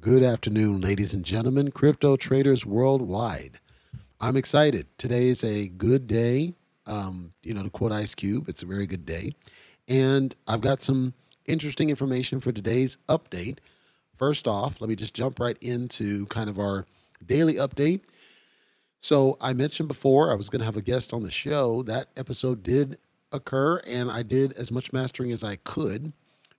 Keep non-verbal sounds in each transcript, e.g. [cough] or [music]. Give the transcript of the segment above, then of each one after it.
Good afternoon, ladies and gentlemen, crypto traders worldwide. I'm excited. Today is a good day. Um, you know, to quote Ice Cube, it's a very good day. And I've got some interesting information for today's update. First off, let me just jump right into kind of our daily update. So, I mentioned before I was going to have a guest on the show. That episode did occur, and I did as much mastering as I could.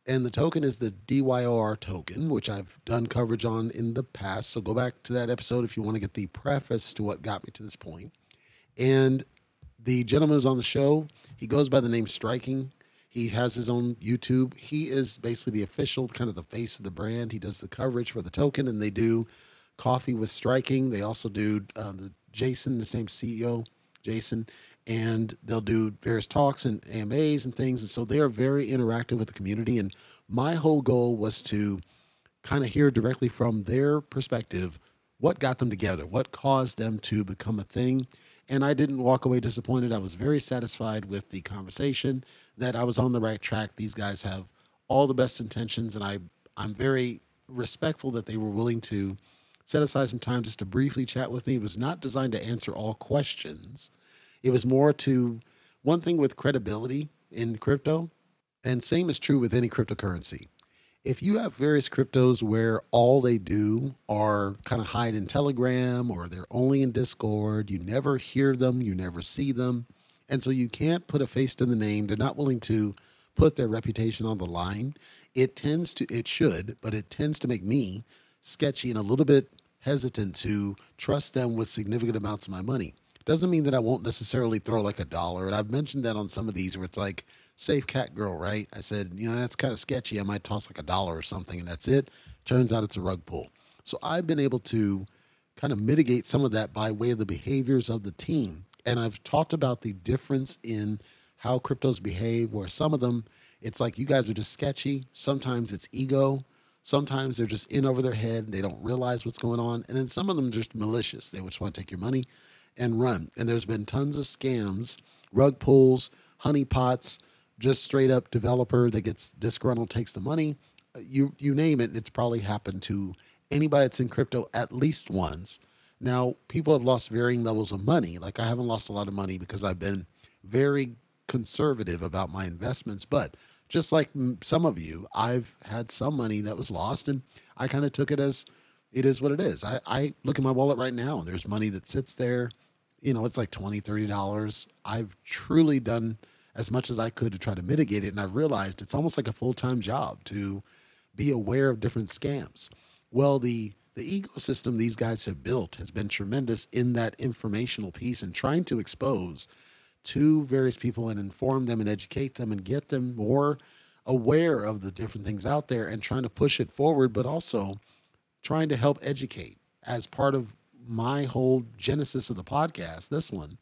And the token is the DYOR token, which I've done coverage on in the past. So, go back to that episode if you want to get the preface to what got me to this point. And the gentleman who's on the show, he goes by the name Striking. He has his own YouTube. He is basically the official, kind of the face of the brand. He does the coverage for the token, and they do coffee with Striking. They also do um, Jason, the same CEO, Jason, and they'll do various talks and AMAs and things. And so they are very interactive with the community. And my whole goal was to kind of hear directly from their perspective what got them together, what caused them to become a thing and I didn't walk away disappointed. I was very satisfied with the conversation that I was on the right track. These guys have all the best intentions, and I I'm very respectful that they were willing to set aside some time just to briefly chat with me. It was not designed to answer all questions. It was more to one thing with credibility in crypto, and same is true with any cryptocurrency if you have various cryptos where all they do are kind of hide in Telegram or they're only in Discord, you never hear them, you never see them. And so you can't put a face to the name. They're not willing to put their reputation on the line. It tends to, it should, but it tends to make me sketchy and a little bit hesitant to trust them with significant amounts of my money. Doesn't mean that I won't necessarily throw like a dollar. And I've mentioned that on some of these where it's like, safe cat girl, right? I said, you know, that's kind of sketchy. I might toss like a dollar or something, and that's it. Turns out it's a rug pull. So I've been able to kind of mitigate some of that by way of the behaviors of the team. And I've talked about the difference in how cryptos behave, where some of them, it's like you guys are just sketchy. Sometimes it's ego. Sometimes they're just in over their head and they don't realize what's going on. And then some of them just malicious. They just want to take your money and run. And there's been tons of scams, rug pulls, honeypots, just straight up developer that gets disgruntled, takes the money. Uh, you you name it, it's probably happened to anybody that's in crypto at least once. Now, people have lost varying levels of money. Like I haven't lost a lot of money because I've been very conservative about my investments, but just like some of you, I've had some money that was lost and I kind of took it as it is what it is. I, I look at my wallet right now and there's money that sits there. You know, it's like $20, $30. I've truly done as much as I could to try to mitigate it. And I've realized it's almost like a full time job to be aware of different scams. Well, the the ecosystem these guys have built has been tremendous in that informational piece and trying to expose to various people and inform them and educate them and get them more aware of the different things out there and trying to push it forward, but also trying to help educate as part of my whole genesis of the podcast, this one,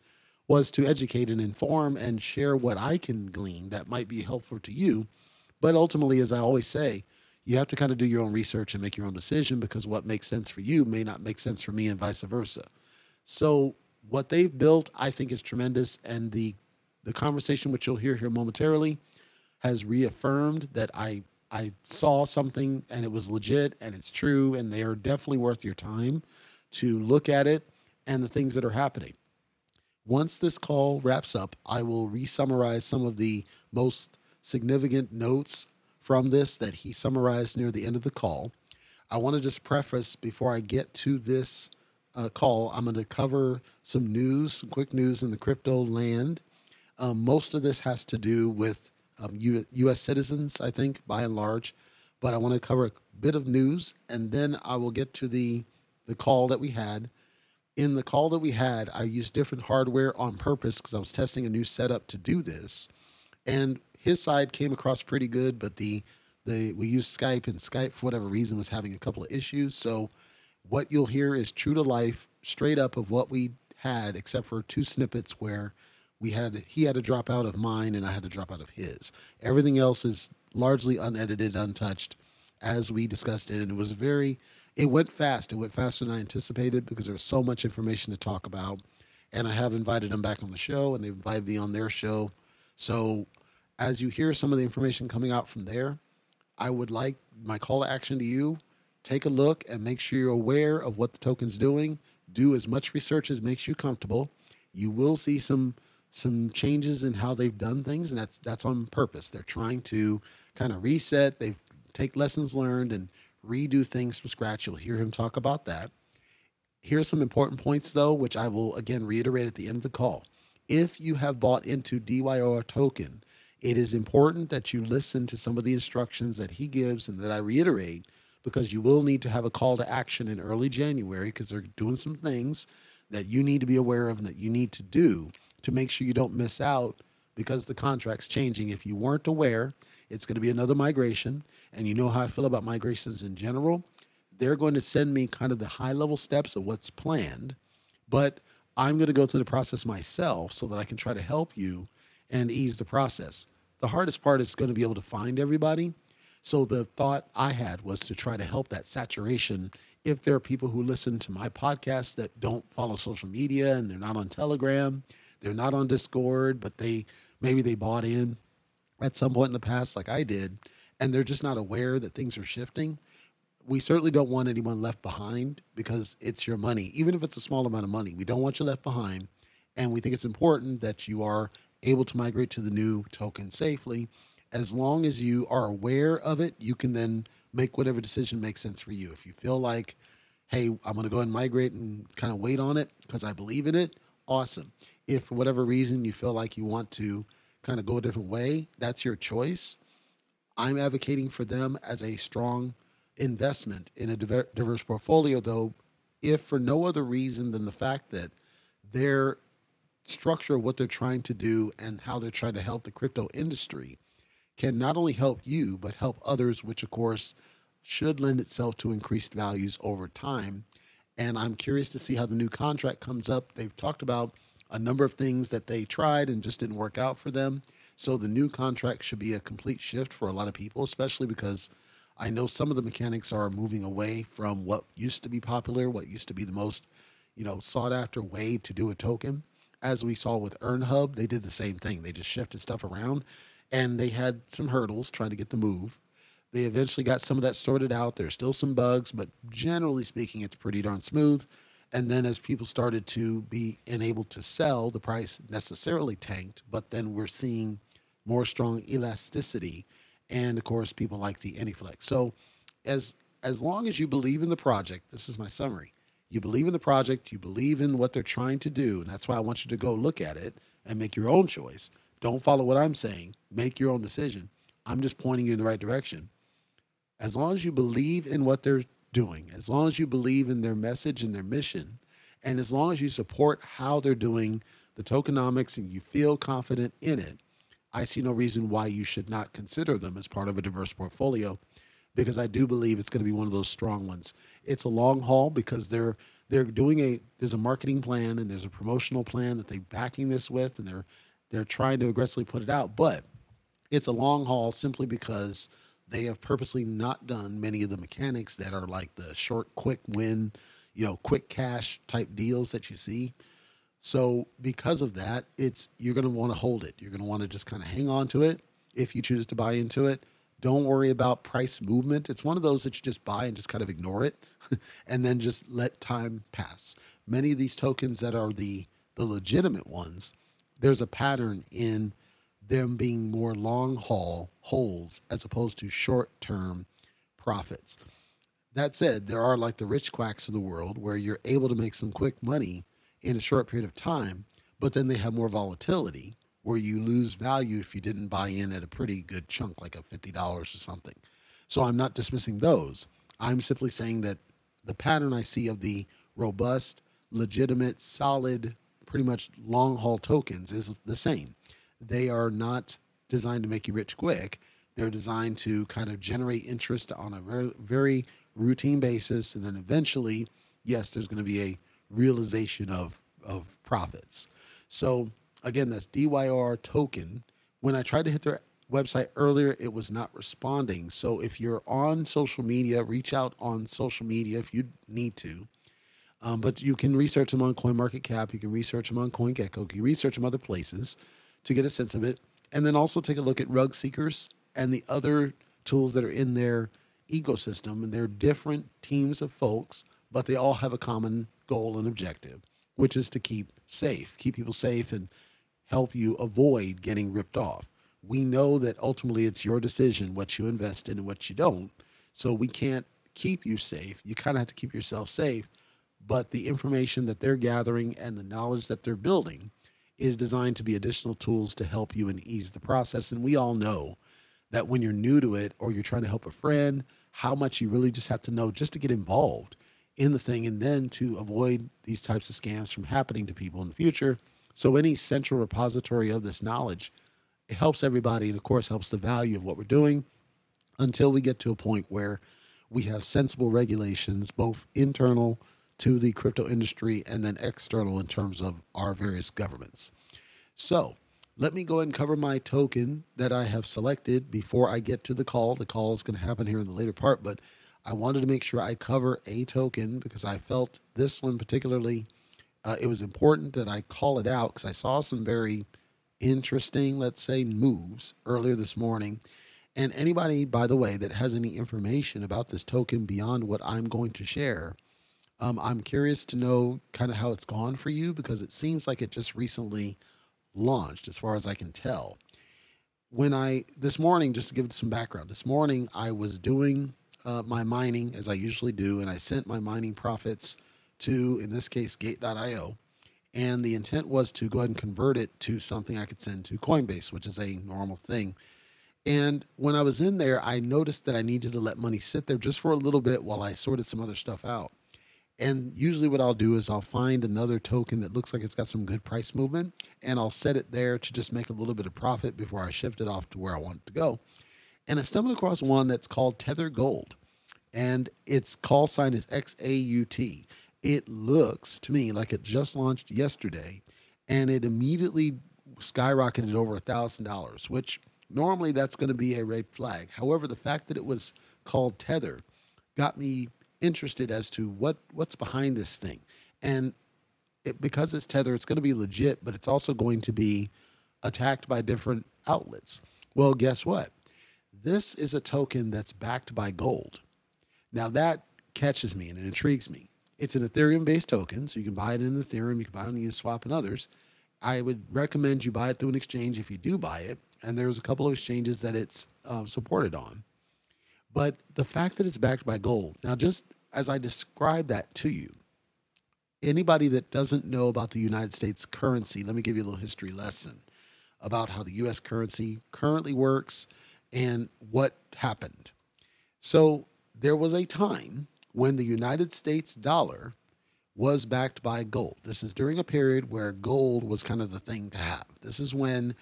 was to educate and inform and share what I can glean that might be helpful to you. But ultimately, as I always say, you have to kind of do your own research and make your own decision because what makes sense for you may not make sense for me and vice versa. So what they've built, I think, is tremendous. And the the conversation which you'll hear here momentarily has reaffirmed that I I saw something and it was legit and it's true and they are definitely worth your time to look at it and the things that are happening. Once this call wraps up, I will re summarize some of the most significant notes from this that he summarized near the end of the call. I want to just preface before I get to this uh, call, I'm going to cover some news, some quick news in the crypto land. Um, most of this has to do with um, U- U.S. citizens, I think, by and large. But I want to cover a bit of news, and then I will get to the the call that we had in the call that we had, I used different hardware on purpose because I was testing a new setup to do this. And his side came across pretty good, but the the we used Skype and Skype for whatever reason was having a couple of issues. So what you'll hear is true to life, straight up of what we had, except for two snippets where we had he had to drop out of mine and I had to drop out of his. Everything else is largely unedited, untouched, as we discussed it, and it was very it went fast. It went faster than I anticipated because there was so much information to talk about. And I have invited them back on the show, and they invited me on their show. So as you hear some of the information coming out from there, I would like my call to action to you take a look and make sure you're aware of what the token's doing. Do as much research as makes you comfortable. You will see some some changes in how they've done things, and that's that's on purpose. They're trying to kind of reset. They've take lessons learned and redo things from scratch. You'll hear him talk about that. Here's some important points, though, which I will again reiterate at the end of the call. If you have bought into DYOR token, it is important that you listen to some of the instructions that he gives and that I reiterate because you will need to have a call to action in early January because they're doing some things that you need to be aware of and that you need to do to make sure you don't miss out because the contract's changing. If you weren't aware, it's going to be another migration. And you know how I feel about migrations in general. They're going to send me kind of the high level steps of what's planned, but I'm going to go through the process myself so that I can try to help you and ease the process. The hardest part is going to be able to find everybody. So the thought I had was to try to help that saturation. If there are people who listen to my podcast that don't follow social media and they're not on Telegram, they're not on Discord, but they maybe they bought in at some point in the past, like I did, and they're just not aware that things are shifting. We certainly don't want anyone left behind because it's your money, even if it's a small amount of money. We don't want you left behind. And we think it's important that you are able to migrate to the new token safely. As long as you are aware of it, you can then make whatever decision makes sense for you. If you feel like, hey, I'm going to go and migrate and kind of wait on it because I believe in it, awesome. If for whatever reason you feel like you want to kind of go a different way, that's your choice. I'm advocating for them as a strong investment in a diverse portfolio, though, if for no other reason than the fact that their structure of what they're trying to do and how they're trying to help the crypto industry can not only help you, but help others, which of course should lend itself to increased values over time. And I'm curious to see how the new contract comes up. They've talked about a number of things that they tried and just didn't work out for them. So the new contract should be a complete shift for a lot of people, especially because I know some of the mechanics are moving away from what used to be popular, what used to be the most, you know, sought after way to do a token. As we saw with EarnHub, they did the same thing. They just shifted stuff around and they had some hurdles trying to get the move. They eventually got some of that sorted out. There's still some bugs, but generally speaking, it's pretty darn smooth. And then as people started to be enabled to sell, the price necessarily tanked, but then we're seeing more strong elasticity. And of course, people like the AnyFlex. So as as long as you believe in the project, this is my summary. You believe in the project, you believe in what they're trying to do, and that's why I want you to go look at it and make your own choice. Don't follow what I'm saying. Make your own decision. I'm just pointing you in the right direction. As long as you believe in what they're doing, as long as you believe in their message and their mission, and as long as you support how they're doing the tokenomics and you feel confident in it, I see no reason why you should not consider them as part of a diverse portfolio because I do believe it's going to be one of those strong ones. It's a long haul because they're they're doing a there's a marketing plan and there's a promotional plan that they're backing this with and they're they're trying to aggressively put it out, but it's a long haul simply because they have purposely not done many of the mechanics that are like the short, quick win, you know, quick cash type deals that you see. So because of that, it's you're going to want to hold it. You're going to want to just kind of hang on to it if you choose to buy into it. Don't worry about price movement. It's one of those that you just buy and just kind of ignore it [laughs] and then just let time pass. Many of these tokens that are the the legitimate ones, there's a pattern in them being more long haul holds as opposed to short term profits. That said, there are like the rich quacks of the world where you're able to make some quick money in a short period of time, but then they have more volatility where you lose value if you didn't buy in at a pretty good chunk, like a $50 or something. So I'm not dismissing those. I'm simply saying that the pattern I see of the robust, legitimate, solid, pretty much long haul tokens is the same they are not designed to make you rich quick. They're designed to kind of generate interest on a very, very routine basis. And then eventually, yes, there's going to be a realization of, of profits. So again, that's DYOR token. When I tried to hit their website earlier, it was not responding. So if you're on social media, reach out on social media if you need to. Um, but you can research them on CoinMarketCap. You can research them on CoinGecko. You can research them other places to get a sense of it. And then also take a look at Rug Seekers and the other tools that are in their ecosystem and they're different teams of folks, but they all have a common goal and objective, which is to keep safe, keep people safe and help you avoid getting ripped off. We know that ultimately it's your decision what you invest in and what you don't. So we can't keep you safe. You kind of have to keep yourself safe. But the information that they're gathering and the knowledge that they're building is designed to be additional tools to help you and ease the process. And we all know that when you're new to it or you're trying to help a friend, how much you really just have to know just to get involved in the thing and then to avoid these types of scams from happening to people in the future. So, any central repository of this knowledge, it helps everybody and, of course, helps the value of what we're doing until we get to a point where we have sensible regulations, both internal to the crypto industry and then external in terms of our various governments. So, let me go ahead and cover my token that I have selected before I get to the call. The call is going to happen here in the later part, but I wanted to make sure I cover a token because I felt this one particularly, uh, it was important that I call it out because I saw some very interesting, let's say, moves earlier this morning. And anybody, by the way, that has any information about this token beyond what I'm going to share, um, I'm curious to know kind of how it's gone for you because it seems like it just recently launched, as far as I can tell. When I, this morning, just to give some background, this morning I was doing uh, my mining as I usually do, and I sent my mining profits to, in this case, gate.io. And the intent was to go ahead and convert it to something I could send to Coinbase, which is a normal thing. And when I was in there, I noticed that I needed to let money sit there just for a little bit while I sorted some other stuff out. And usually, what I'll do is I'll find another token that looks like it's got some good price movement, and I'll set it there to just make a little bit of profit before I shift it off to where I want it to go. And I stumbled across one that's called Tether Gold, and its call sign is XAUT. It looks to me like it just launched yesterday, and it immediately skyrocketed over a thousand dollars, which normally that's going to be a red flag. However, the fact that it was called Tether got me interested as to what what's behind this thing, and it, because it's Tether, it's going to be legit, but it's also going to be attacked by different outlets. Well, guess what? This is a token that's backed by gold. Now that catches me and it intrigues me. It's an Ethereum based token, so you can buy it in Ethereum, you can buy it on Uniswap and others. I would recommend you buy it through an exchange if you do buy it. And there's a couple of exchanges that it's uh, supported on. But the fact that it's backed by gold, now just as I describe that to you, anybody that doesn't know about the United States currency, let me give you a little history lesson about how the US currency currently works and what happened. So there was a time when the United States dollar was backed by gold. This is during a period where gold was kind of the thing to have. This is when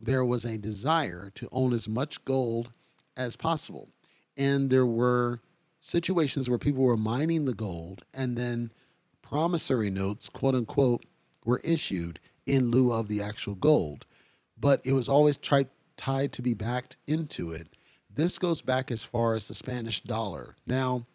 there was a desire to own as much gold as possible. And there were situations where people were mining the gold and then promissory notes, quote unquote, were issued in lieu of the actual gold. But it was always tried, tied to be backed into it. This goes back as far as the Spanish dollar. Now,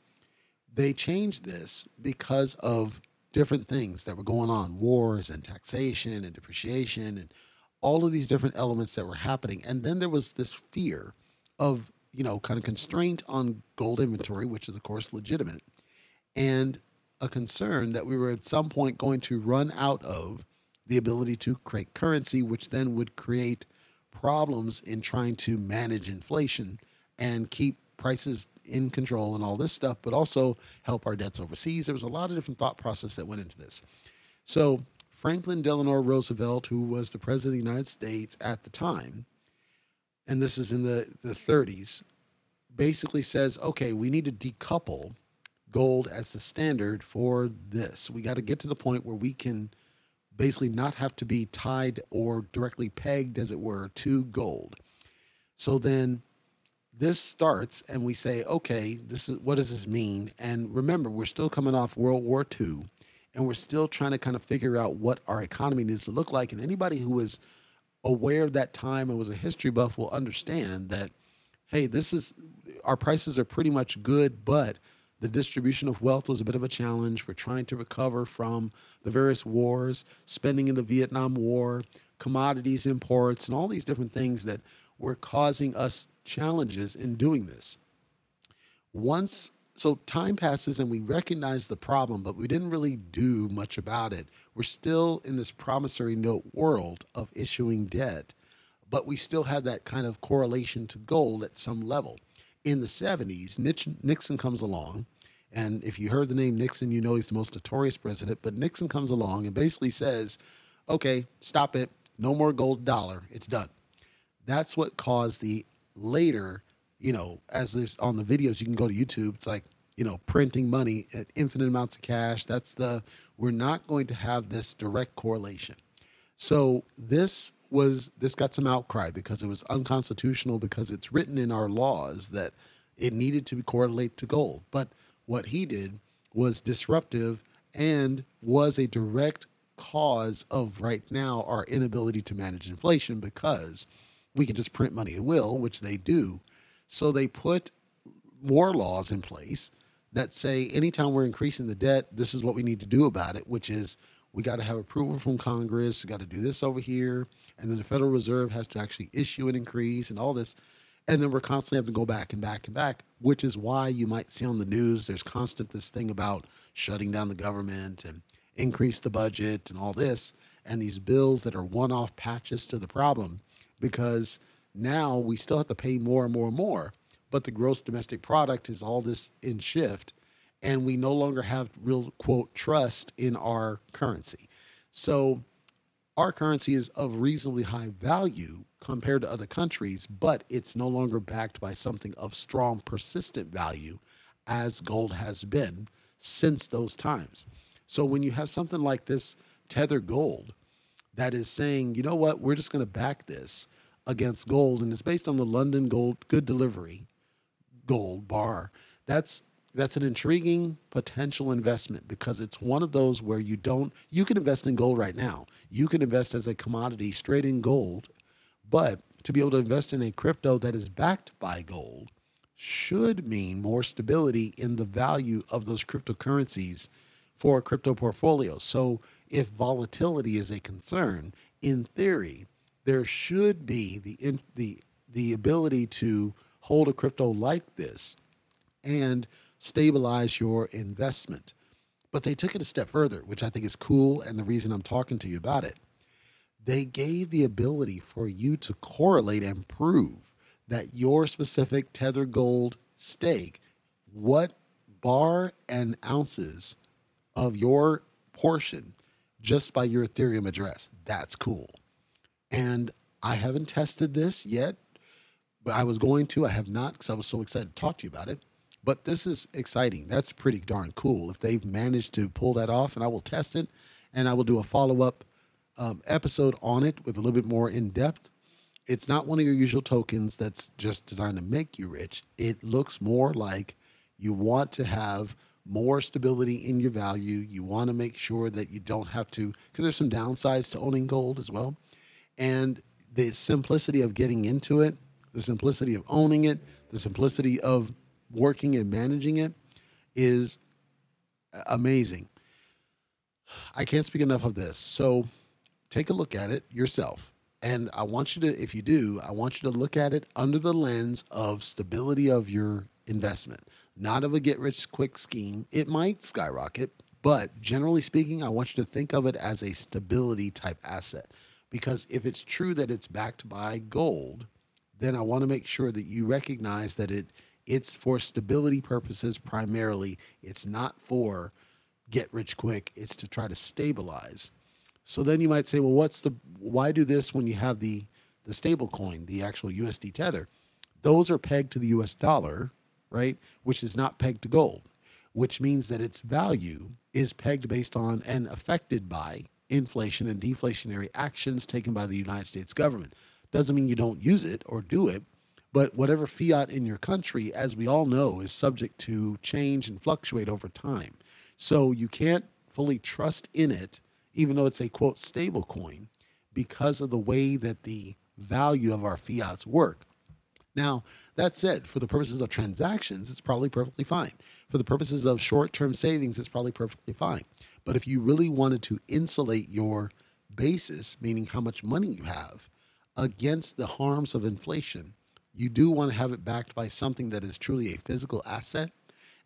they changed this because of different things that were going on wars and taxation and depreciation and all of these different elements that were happening. And then there was this fear of you know, kind of constraint on gold inventory, which is, of course, legitimate, and a concern that we were at some point going to run out of the ability to create currency, which then would create problems in trying to manage inflation and keep prices in control and all this stuff, but also help our debts overseas. There was a lot of different thought process that went into this. So Franklin Delano Roosevelt, who was the president of the United States at the time, and this is in the, the 30s, basically says, okay, we need to decouple gold as the standard for this. We got to get to the point where we can basically not have to be tied or directly pegged, as it were, to gold. So then this starts and we say, okay, this is what does this mean? And remember, we're still coming off World War II and we're still trying to kind of figure out what our economy needs to look like. And anybody who is aware of that time and was a history buff will understand that hey this is our prices are pretty much good but the distribution of wealth was a bit of a challenge we're trying to recover from the various wars spending in the vietnam war commodities imports and all these different things that were causing us challenges in doing this once so time passes and we recognize the problem, but we didn't really do much about it. We're still in this promissory note world of issuing debt, but we still had that kind of correlation to gold at some level. In the 70s, Nixon comes along, and if you heard the name Nixon, you know he's the most notorious president, but Nixon comes along and basically says, okay, stop it, no more gold dollar, it's done. That's what caused the later you know, as there's on the videos, you can go to YouTube. It's like, you know, printing money at infinite amounts of cash. That's the, we're not going to have this direct correlation. So this was, this got some outcry because it was unconstitutional because it's written in our laws that it needed to correlate to gold. But what he did was disruptive and was a direct cause of right now our inability to manage inflation because we can just print money at will, which they do, so they put more laws in place that say anytime we're increasing the debt, this is what we need to do about it, which is we got to have approval from Congress, we got to do this over here, and then the Federal Reserve has to actually issue an increase and all this. And then we're constantly having to go back and back and back, which is why you might see on the news there's constant this thing about shutting down the government and increase the budget and all this, and these bills that are one off patches to the problem because now we still have to pay more and more and more, but the gross domestic product is all this in shift, and we no longer have real quote trust in our currency. So our currency is of reasonably high value compared to other countries, but it's no longer backed by something of strong, persistent value as gold has been since those times. So when you have something like this tether gold that is saying, you know what, we're just going to back this against gold, and it's based on the London Gold Good Delivery Gold Bar. That's that's an intriguing potential investment because it's one of those where you don't you can invest in gold right now. You can invest as a commodity straight in gold, but to be able to invest in a crypto that is backed by gold should mean more stability in the value of those cryptocurrencies for a crypto portfolio. So if volatility is a concern, in theory, there should be the the the ability to hold a crypto like this and stabilize your investment. But they took it a step further, which I think is cool and the reason I'm talking to you about it. They gave the ability for you to correlate and prove that your specific Tether Gold stake, what bar and ounces of your portion just by your Ethereum address. That's cool. And I haven't tested this yet, but I was going to. I have not because I was so excited to talk to you about it. But this is exciting. That's pretty darn cool if they've managed to pull that off. And I will test it and I will do a follow up um, episode on it with a little bit more in depth. It's not one of your usual tokens that's just designed to make you rich. It looks more like you want to have more stability in your value. You want to make sure that you don't have to, because there's some downsides to owning gold as well. And the simplicity of getting into it, the simplicity of owning it, the simplicity of working and managing it is amazing. I can't speak enough of this. So take a look at it yourself. And I want you to, if you do, I want you to look at it under the lens of stability of your investment, not of a get rich quick scheme. It might skyrocket, but generally speaking, I want you to think of it as a stability type asset. Because if it's true that it's backed by gold, then I want to make sure that you recognize that it it's for stability purposes primarily. It's not for get rich quick. It's to try to stabilize. So then you might say, well, what's the why do this when you have the the stable coin, the actual USD tether? Those are pegged to the US dollar, right? Which is not pegged to gold, which means that its value is pegged based on and affected by inflation and deflationary actions taken by the United States government. Doesn't mean you don't use it or do it, but whatever fiat in your country, as we all know, is subject to change and fluctuate over time. So you can't fully trust in it, even though it's a quote stable coin, because of the way that the value of our fiats work. Now, that said, for the purposes of transactions, it's probably perfectly fine. For the purposes of short term savings, it's probably perfectly fine. But if you really wanted to insulate your basis, meaning how much money you have, against the harms of inflation, you do want to have it backed by something that is truly a physical asset.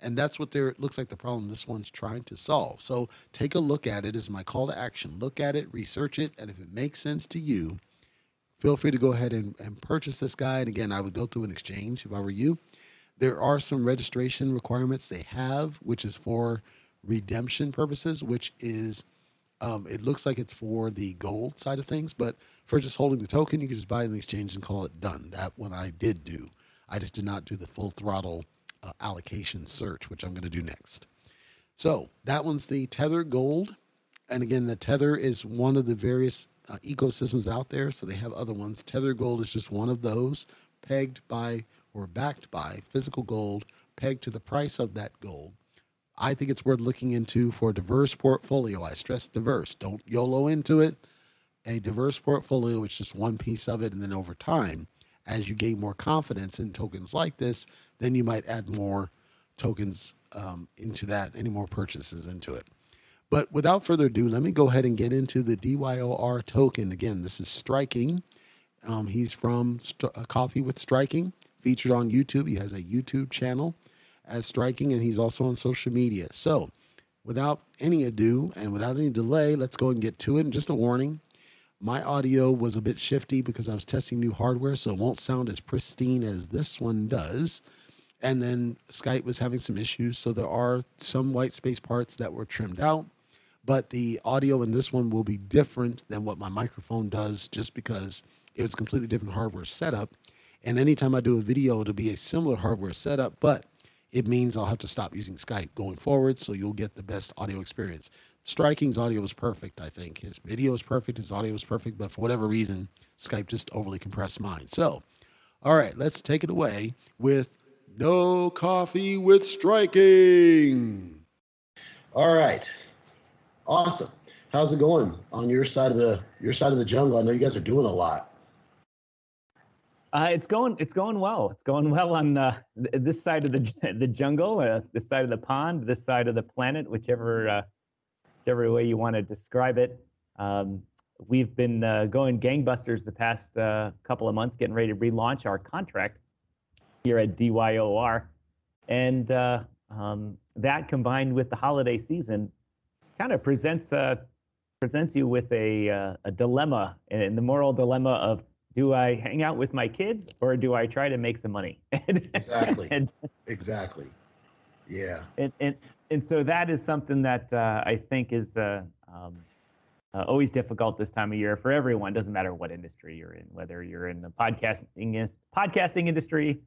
And that's what there looks like the problem this one's trying to solve. So take a look at it as my call to action. Look at it, research it, and if it makes sense to you, feel free to go ahead and, and purchase this guy. And again, I would go through an exchange if I were you. There are some registration requirements they have, which is for redemption purposes, which is um, it looks like it's for the gold side of things, but for just holding the token, you can just buy in the exchange and call it done. That one I did do. I just did not do the full throttle uh, allocation search, which I'm going to do next. So that one's the Tether Gold. And again, the Tether is one of the various uh, ecosystems out there. So they have other ones. Tether Gold is just one of those, pegged by or backed by physical gold, pegged to the price of that gold. I think it's worth looking into for a diverse portfolio. I stress diverse. Don't YOLO into it. A diverse portfolio, it's just one piece of it. And then over time, as you gain more confidence in tokens like this, then you might add more tokens um, into that, any more purchases into it. But without further ado, let me go ahead and get into the DYOR token. Again, this is Striking. Um, he's from St- uh, Coffee with Striking, featured on YouTube. He has a YouTube channel as striking, and he's also on social media. So, without any ado and without any delay, let's go and get to it. And just a warning my audio was a bit shifty because I was testing new hardware, so it won't sound as pristine as this one does. And then Skype was having some issues, so there are some white space parts that were trimmed out. But the audio in this one will be different than what my microphone does just because it was completely different hardware setup. And anytime I do a video, it'll be a similar hardware setup, but it means I'll have to stop using Skype going forward, so you'll get the best audio experience. Striking's audio was perfect, I think. His video was perfect, his audio was perfect, but for whatever reason, Skype just overly compressed mine. So, all right, let's take it away with No Coffee with Striking. All right. Awesome. How's it going on your side of the your side of the jungle? I know you guys are doing a lot. Uh, it's going. It's going well. It's going well on uh, th- this side of the [laughs] the jungle, uh, this side of the pond, this side of the planet, whichever uh, whichever way you want to describe it. Um, we've been uh, going gangbusters the past uh, couple of months, getting ready to relaunch our contract here at DYOR, and um, that combined with the holiday season kind of presents presents you with a a dilemma and the moral dilemma of do I hang out with my kids or do I try to make some money? exactly. [laughs] and, exactly. [laughs] Yeah. And, and and so that is something that uh, I think is uh, um, uh, always difficult this time of year for everyone. Doesn't matter what industry you're in, whether you're in the podcasting podcasting industry,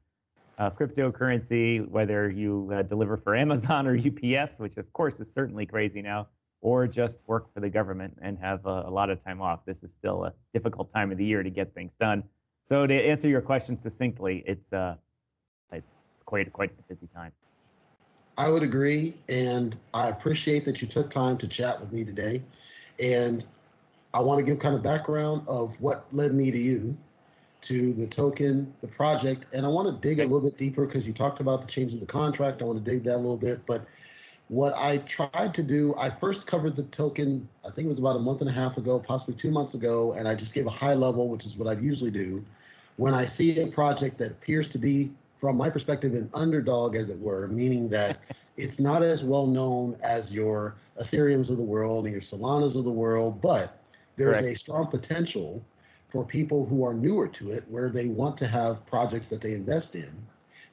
uh, cryptocurrency, whether you uh, deliver for Amazon or UPS, which of course is certainly crazy now or just work for the government and have a, lot of time off. This is still a difficult time of the year to get things done. So to answer your question succinctly, it's uh, it's quite quite a busy time. I would agree, and I appreciate that you took time to chat with me today. And I want to give kind of background of what led me to you, to the token, the project, and I want to dig a little bit deeper because you talked about the change of the contract. I want to dig that a little bit, but what I tried to do, I first covered the token, I think it was about a month and a half ago, possibly two months ago, and I just gave a high level, which is what I usually do. When I see a project that appears to be, from my perspective, an underdog, as it were, meaning that [laughs] it's not as well known as your Ethereums of the world and your Solanas of the world, but there's Correct. a strong potential for people who are newer to it, where they want to have projects that they invest in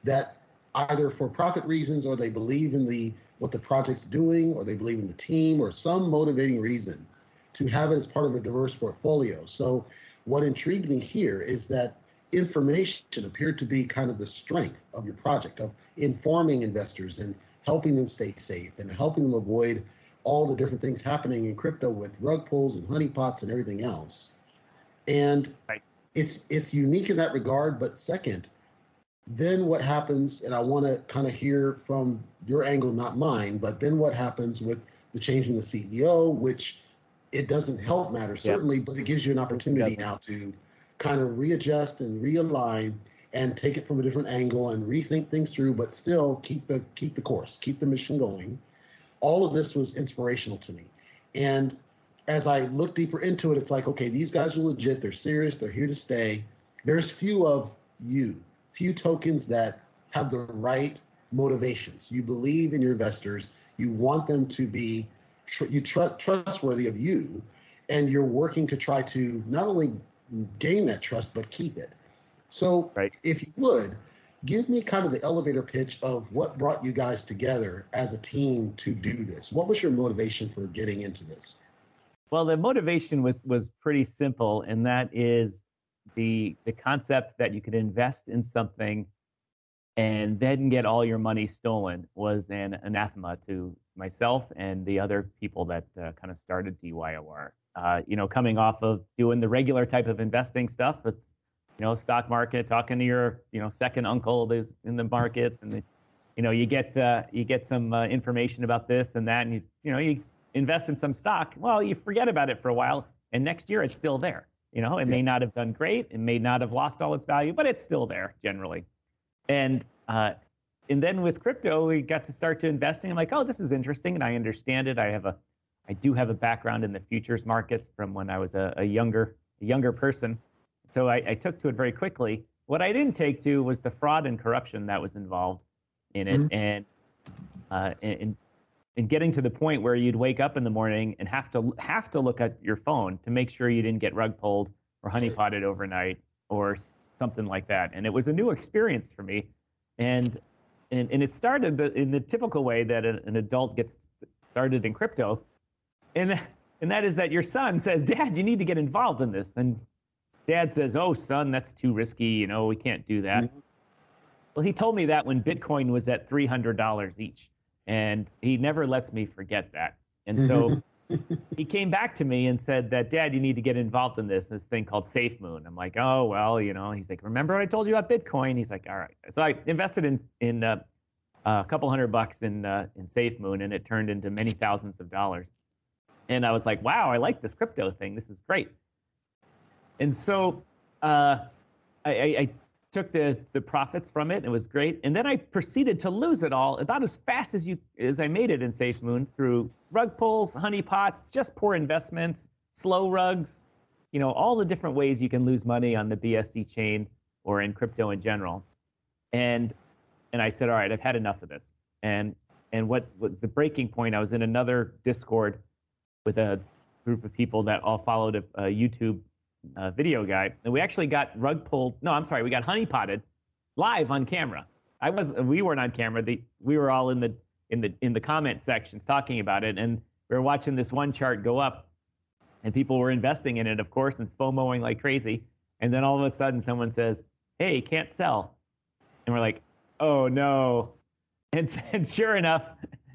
that either for profit reasons or they believe in the what the project's doing or they believe in the team or some motivating reason to have it as part of a diverse portfolio. So what intrigued me here is that information appeared to be kind of the strength of your project of informing investors and helping them stay safe and helping them avoid all the different things happening in crypto with rug pulls and honeypots and everything else. And right. it's it's unique in that regard, but second, then what happens, and I want to kind of hear from your angle, not mine, but then what happens with the change in the CEO, which it doesn't help matter certainly, but it gives you an opportunity now to kind of readjust and realign and take it from a different angle and rethink things through, but still keep the keep the course, keep the mission going. All of this was inspirational to me. And as I look deeper into it, it's like, okay, these guys are legit, they're serious, they're here to stay. There's few of you few tokens that have the right motivations. You believe in your investors. You want them to be tr- you trust trustworthy of you, and you're working to try to not only gain that trust but keep it. So, right. if you would give me kind of the elevator pitch of what brought you guys together as a team to do this. What was your motivation for getting into this? Well, the motivation was was pretty simple, and that is the the concept that you could invest in something and then get all your money stolen was an anathema to myself and the other people that uh, kind of started DYOR. Uh, you know, coming off of doing the regular type of investing stuff, it's you know stock market, talking to your you know second uncle who's in the markets, and the, you know you get uh, you get some uh, information about this and that, and you you know you invest in some stock. Well, you forget about it for a while, and next year it's still there. You know, it may not have done great, it may not have lost all its value, but it's still there generally. And uh, and then with crypto, we got to start to investing. I'm like, oh, this is interesting, and I understand it. I have a, I do have a background in the futures markets from when I was a, a younger, a younger person. So I, I, took to it very quickly. What I didn't take to was the fraud and corruption that was involved in it, mm-hmm. and, uh, and and getting to the point where you'd wake up in the morning and have to have to look at your phone to make sure you didn't get rug pulled or honeypotted overnight or something like that. And it was a new experience for me and and, and it started the, in the typical way that an adult gets started in crypto, and and that is that your son says, "Dad, you need to get involved in this," and Dad says, "Oh, son, that's too risky. You know, we can't do that." Mm-hmm. Well, he told me that when Bitcoin was at three hundred dollars each, and he never lets me forget that. And so [laughs] he came back to me and said that, Dad, you need to get involved in this, this thing called SafeMoon. I'm like, oh, well, you know, he's like, remember what I told you about Bitcoin? He's like, all right. So I invested in, in uh, a couple hundred bucks in, uh, in SafeMoon, and it turned into many thousands of dollars. And I was like, wow, I like this crypto thing. This is great. And so uh, I, I, took the the profits from it. It was great, and then I proceeded to lose it all about as fast as you as I made it in SafeMoon through rug pulls, honeypots, just poor investments, slow rugs, you know, all the different ways you can lose money on the BSC chain or in crypto in general. And and I said, all right, I've had enough of this. And and what was the breaking point? I was in another Discord with a group of people that all followed a, a YouTube uh, video guy, and we actually got rug pulled. No, I'm sorry, we got honey potted live on camera. I was we weren't on camera. The, we were all in the in the in the comment sections talking about it, and we were watching this one chart go up, and people were investing in it, of course, and FOMOing like crazy. And then all of a sudden, someone says, "Hey, can't sell," and we're like, "Oh no!" And, [laughs] and sure enough,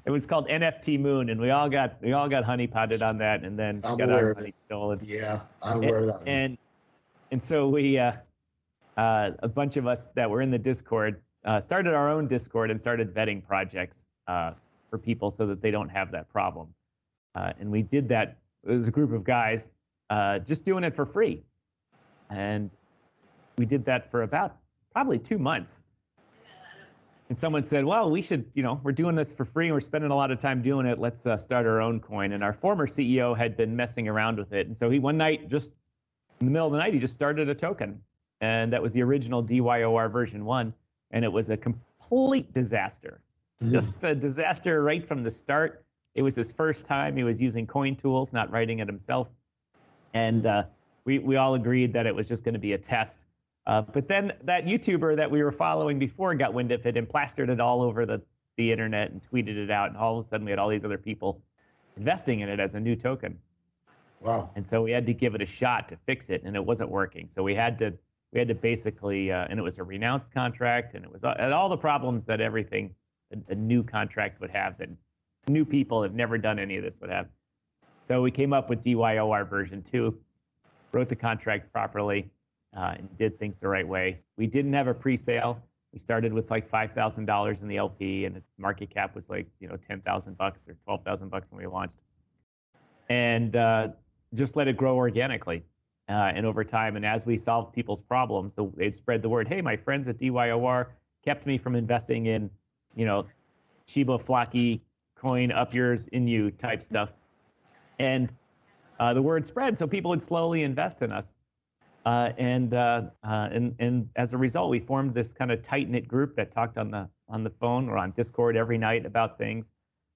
it was called NFT Moon, and we all got we all got honey potted on that, and then I'm got our money stolen. Yeah, I'm aware of that. One. And and so we, uh, uh, a bunch of us that were in the Discord, uh, started our own Discord and started vetting projects uh, for people so that they don't have that problem. Uh, and we did that. It was a group of guys uh, just doing it for free, and we did that for about probably two months and someone said, "Well, we should, you know, we're doing this for free. We're spending a lot of time doing it. Let's uh, start our own coin." And our former CEO had been messing around with it, and so he one night, just in the middle of the night, he just started a token, and that was the original DYOR version one, and it was a complete disaster, mm-hmm. just a disaster right from the start. It was his first time. He was using coin tools, not writing it himself, and uh, we we all agreed that it was just going to be a test uh, but then that YouTuber that we were following before got wind of it and plastered it all over the, the internet and tweeted it out. And all of a sudden, we had all these other people investing in it as a new token. Wow. And so we had to give it a shot to fix it, and it wasn't working. So we had to we had to basically, uh, and it was a renounced contract, and it was and all the problems that everything a, a new contract would have that new people have never done any of this would have. So we came up with DYOR version two, wrote the contract properly, uh, and did things the right way. We didn't have a pre-sale. We started with like five thousand dollars in the LP, and the market cap was like you know ten thousand bucks or twelve thousand bucks when we launched, and uh, just let it grow organically. Uh, and over time, and as we solved people's problems, the, they'd spread the word. Hey, my friends at DYOR kept me from investing in, you know, Shiba Flocky coin up yours in you type stuff, and uh, the word spread, so people would slowly invest in us. Uh, and, uh, uh, and and as a result, we formed this kind of tight knit group that talked on the on the phone or on Discord every night about things,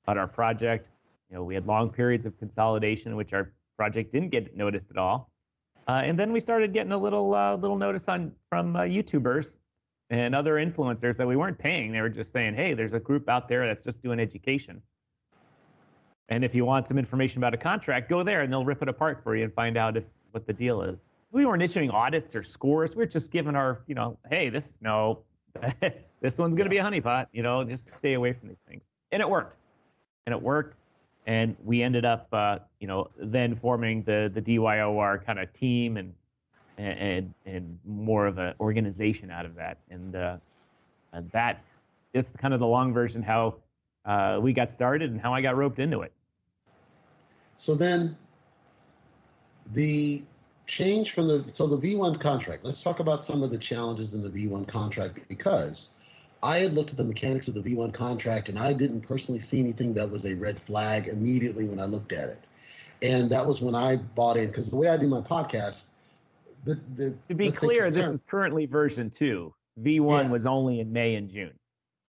about our project. You know, we had long periods of consolidation, which our project didn't get noticed at all. Uh, and then we started getting a little uh, little notice on from uh, YouTubers and other influencers that we weren't paying. They were just saying, "Hey, there's a group out there that's just doing education." And if you want some information about a contract, go there and they'll rip it apart for you and find out if what the deal is. We weren't issuing audits or scores. We are just giving our, you know, hey, this no, [laughs] this one's going to be a honeypot. You know, just stay away from these things. And it worked. And it worked. And we ended up, uh, you know, then forming the the DYOR kind of team and and and more of an organization out of that. And, uh, and that is kind of the long version how uh, we got started and how I got roped into it. So then the change from the so the V1 contract. Let's talk about some of the challenges in the V1 contract because I had looked at the mechanics of the V1 contract and I didn't personally see anything that was a red flag immediately when I looked at it. And that was when I bought in because the way I do my podcast, the, the to be clear, concern, this is currently version two. V1 yeah. was only in May and June.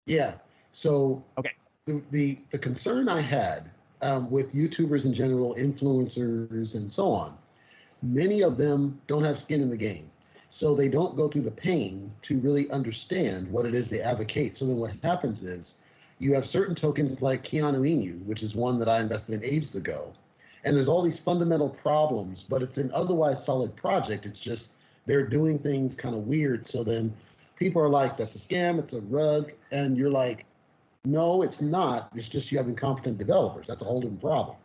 Yeah. So okay. The, the the concern I had um, with YouTubers in general, influencers, and so on, many of them don't have skin in the game. So they don't go through the pain to really understand what it is they advocate. So then what happens is you have certain tokens like Keanu Inu, which is one that I invested in ages ago. And there's all these fundamental problems, but it's an otherwise solid project. It's just they're doing things kind of weird. So then people are like, that's a scam, it's a rug. And you're like, no, it's not. It's just you have incompetent developers. That's a whole different problem.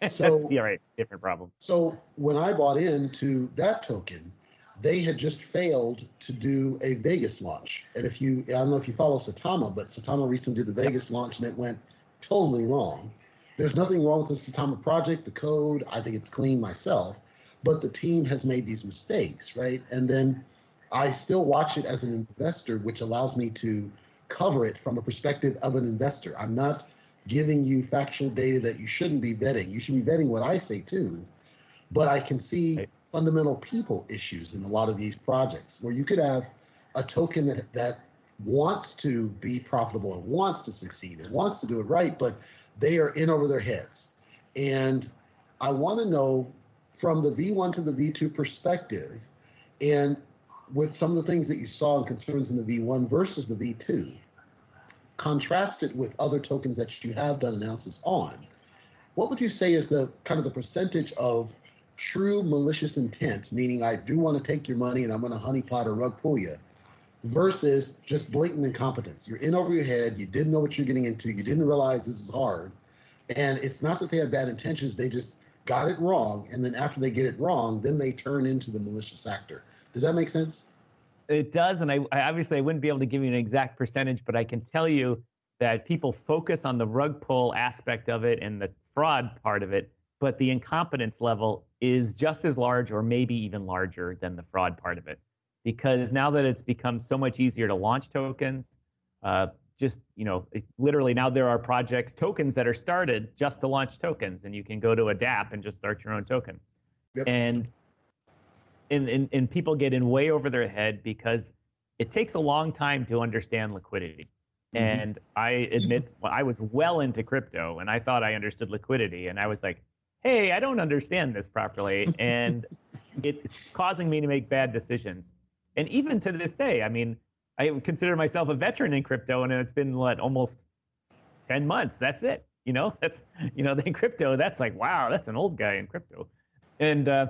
[laughs] So yeah, right, different problem. So when I bought into that token, they had just failed to do a Vegas launch. And if you, I don't know if you follow Saitama, but Saitama recently did the Vegas launch and it went totally wrong. There's nothing wrong with the Saitama project, the code. I think it's clean myself, but the team has made these mistakes, right? And then I still watch it as an investor, which allows me to cover it from a perspective of an investor. I'm not giving you factual data that you shouldn't be vetting. You should be vetting what I say too. But I can see right. fundamental people issues in a lot of these projects where you could have a token that, that wants to be profitable and wants to succeed and wants to do it right, but they are in over their heads. And I want to know from the V1 to the V2 perspective, and with some of the things that you saw and concerns in the V1 versus the V2, contrast it with other tokens that you have done analysis on. What would you say is the kind of the percentage of true malicious intent, meaning I do want to take your money and I'm going to honeypot or rug pull you, versus just blatant incompetence? You're in over your head. You didn't know what you're getting into. You didn't realize this is hard. And it's not that they had bad intentions. They just got it wrong. And then after they get it wrong, then they turn into the malicious actor. Does that make sense? It does, and I, I obviously I wouldn't be able to give you an exact percentage, but I can tell you that people focus on the rug pull aspect of it and the fraud part of it, but the incompetence level is just as large or maybe even larger than the fraud part of it. Because now that it's become so much easier to launch tokens, uh, just you know, literally now there are projects tokens that are started just to launch tokens, and you can go to a DApp and just start your own token. Yep. And and, and, and people get in way over their head because it takes a long time to understand liquidity. Mm-hmm. And I admit, well, [laughs] I was well into crypto and I thought I understood liquidity. And I was like, hey, I don't understand this properly. And [laughs] it's causing me to make bad decisions. And even to this day, I mean, I consider myself a veteran in crypto and it's been what, almost 10 months. That's it. You know, that's, you know, [laughs] the crypto, that's like, wow, that's an old guy in crypto. And, uh,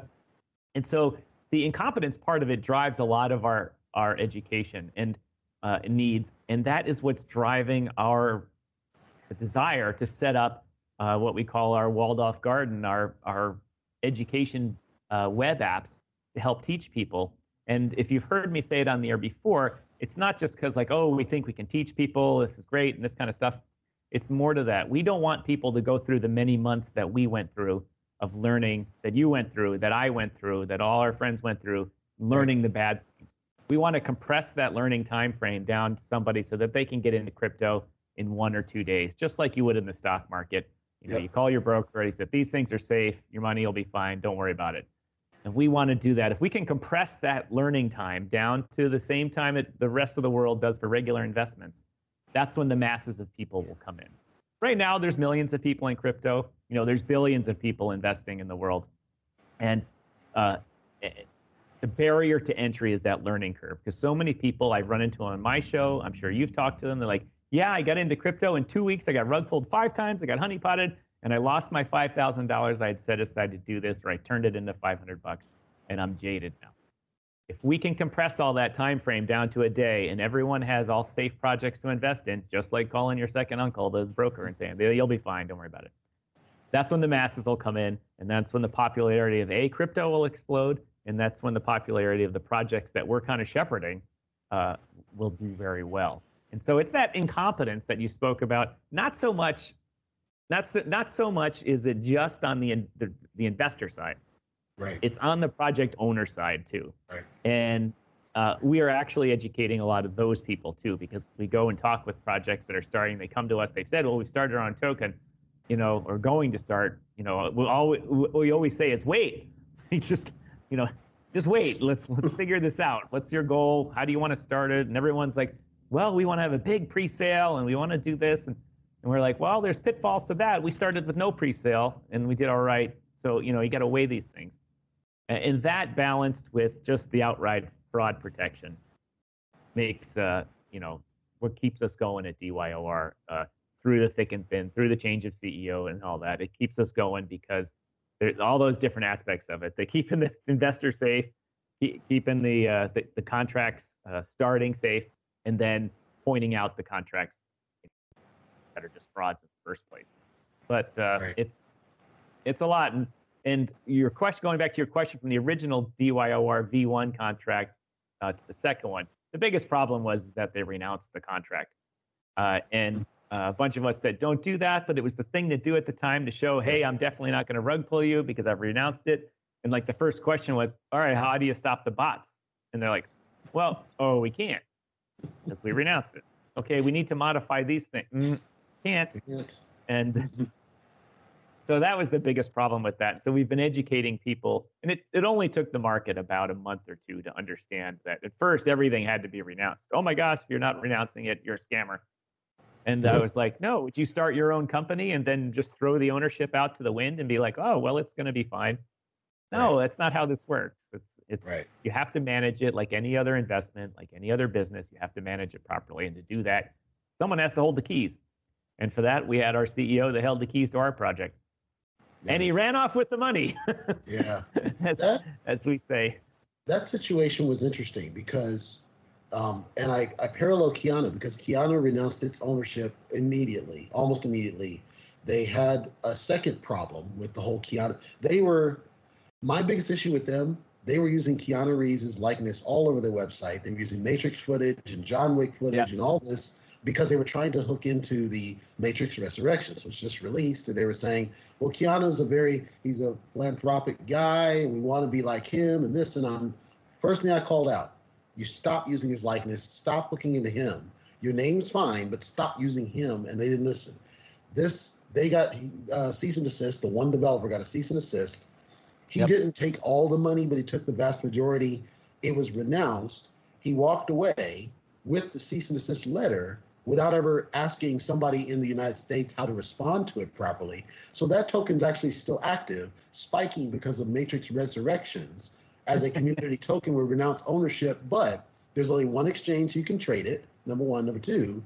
and so the incompetence part of it drives a lot of our our education and uh, needs, and that is what's driving our desire to set up uh, what we call our walled off garden, our our education uh, web apps to help teach people. And if you've heard me say it on the air before, it's not just because like, oh, we think we can teach people, this is great, and this kind of stuff. It's more to that. We don't want people to go through the many months that we went through of learning that you went through, that I went through, that all our friends went through, learning the bad things. We want to compress that learning time frame down to somebody so that they can get into crypto in one or two days, just like you would in the stock market. You know, yep. you call your broker, he said these things are safe, your money will be fine, don't worry about it. And we want to do that. If we can compress that learning time down to the same time that the rest of the world does for regular investments, that's when the masses of people will come in. Right now, there's millions of people in crypto. You know, there's billions of people investing in the world, and uh, the barrier to entry is that learning curve. Because so many people I've run into on my show, I'm sure you've talked to them. They're like, "Yeah, I got into crypto in two weeks. I got rug pulled five times. I got honeypotted, and I lost my five thousand dollars I had set aside to do this, or I turned it into 500 bucks, and I'm jaded now." if we can compress all that time frame down to a day and everyone has all safe projects to invest in just like calling your second uncle the broker and saying you'll be fine don't worry about it that's when the masses will come in and that's when the popularity of a crypto will explode and that's when the popularity of the projects that we're kind of shepherding uh, will do very well and so it's that incompetence that you spoke about not so much not so, not so much is it just on the, the, the investor side Right. It's on the project owner side too. Right. And uh, we are actually educating a lot of those people too, because we go and talk with projects that are starting. They come to us. They said, "Well, we started our own token, you know, or going to start. You know, we always we always say is wait. [laughs] just, you know, just wait. Let's let's figure this out. What's your goal? How do you want to start it? And everyone's like, well, we want to have a big pre-sale and we want to do this. And, and we're like, well, there's pitfalls to that. We started with no pre-sale and we did all right. So you know, you got to weigh these things and that balanced with just the outright fraud protection makes uh, you know what keeps us going at DYOR uh, through the thick and thin, through the change of CEO and all that. It keeps us going because there's all those different aspects of it. They keeping the [laughs] investor safe, keeping the uh, the, the, contracts uh, starting safe, and then pointing out the contracts that are just frauds in the first place. But uh, right. it's it's a lot, and and your question, going back to your question from the original DYOR V1 contract uh, to the second one, the biggest problem was that they renounced the contract. Uh, and uh, a bunch of us said, don't do that. But it was the thing to do at the time to show, hey, I'm definitely not going to rug pull you because I've renounced it. And like the first question was, all right, how do you stop the bots? And they're like, well, oh, we can't because we renounced it. Okay, we need to modify these things. Mm, can't. can't. And [laughs] so that was the biggest problem with that. So we've been educating people, and it, it only took the market about a month or two to understand that at first everything had to be renounced. Oh my gosh, if you're not renouncing it, you're a scammer. And I was like, no, would you start your own company and then just throw the ownership out to the wind and be like, oh, well, it's going to be fine? No, right. that's not how this works. It's it's right. you have to manage it like any other investment, like any other business. You have to manage it properly, and to do that, someone has to hold the keys. And for that, we had our CEO that held the keys to our project yeah. and he ran off with the money. yeah, [laughs] as, that, as we say. That situation was interesting because, um, and I, I parallel Keanu because Keanu renounced its ownership immediately, almost immediately. They had a second problem with the whole Keanu. They were my biggest issue with them. They were using Keanu Reeves' likeness all over their website. They were using Matrix footage and John Wick footage yeah. and all this because they were trying to hook into the Matrix Resurrections, which just released, and they were saying, "Well, Keanu's a very he's a philanthropic guy, and we want to be like him, and this and I'm." First thing I called out: you stop using his likeness, stop looking into him. Your name's fine, but stop using him. And they didn't listen. This they got uh, cease and desist. The one developer got a cease and desist. He yep. didn't take all the money, but he took the vast majority. It was renounced. He walked away with the cease and desist letter without ever asking somebody in the United States how to respond to it properly. So that token's actually still active, spiking because of Matrix Resurrections as a community token with renounce ownership, but there's only one exchange you can trade it. Number one. Number two,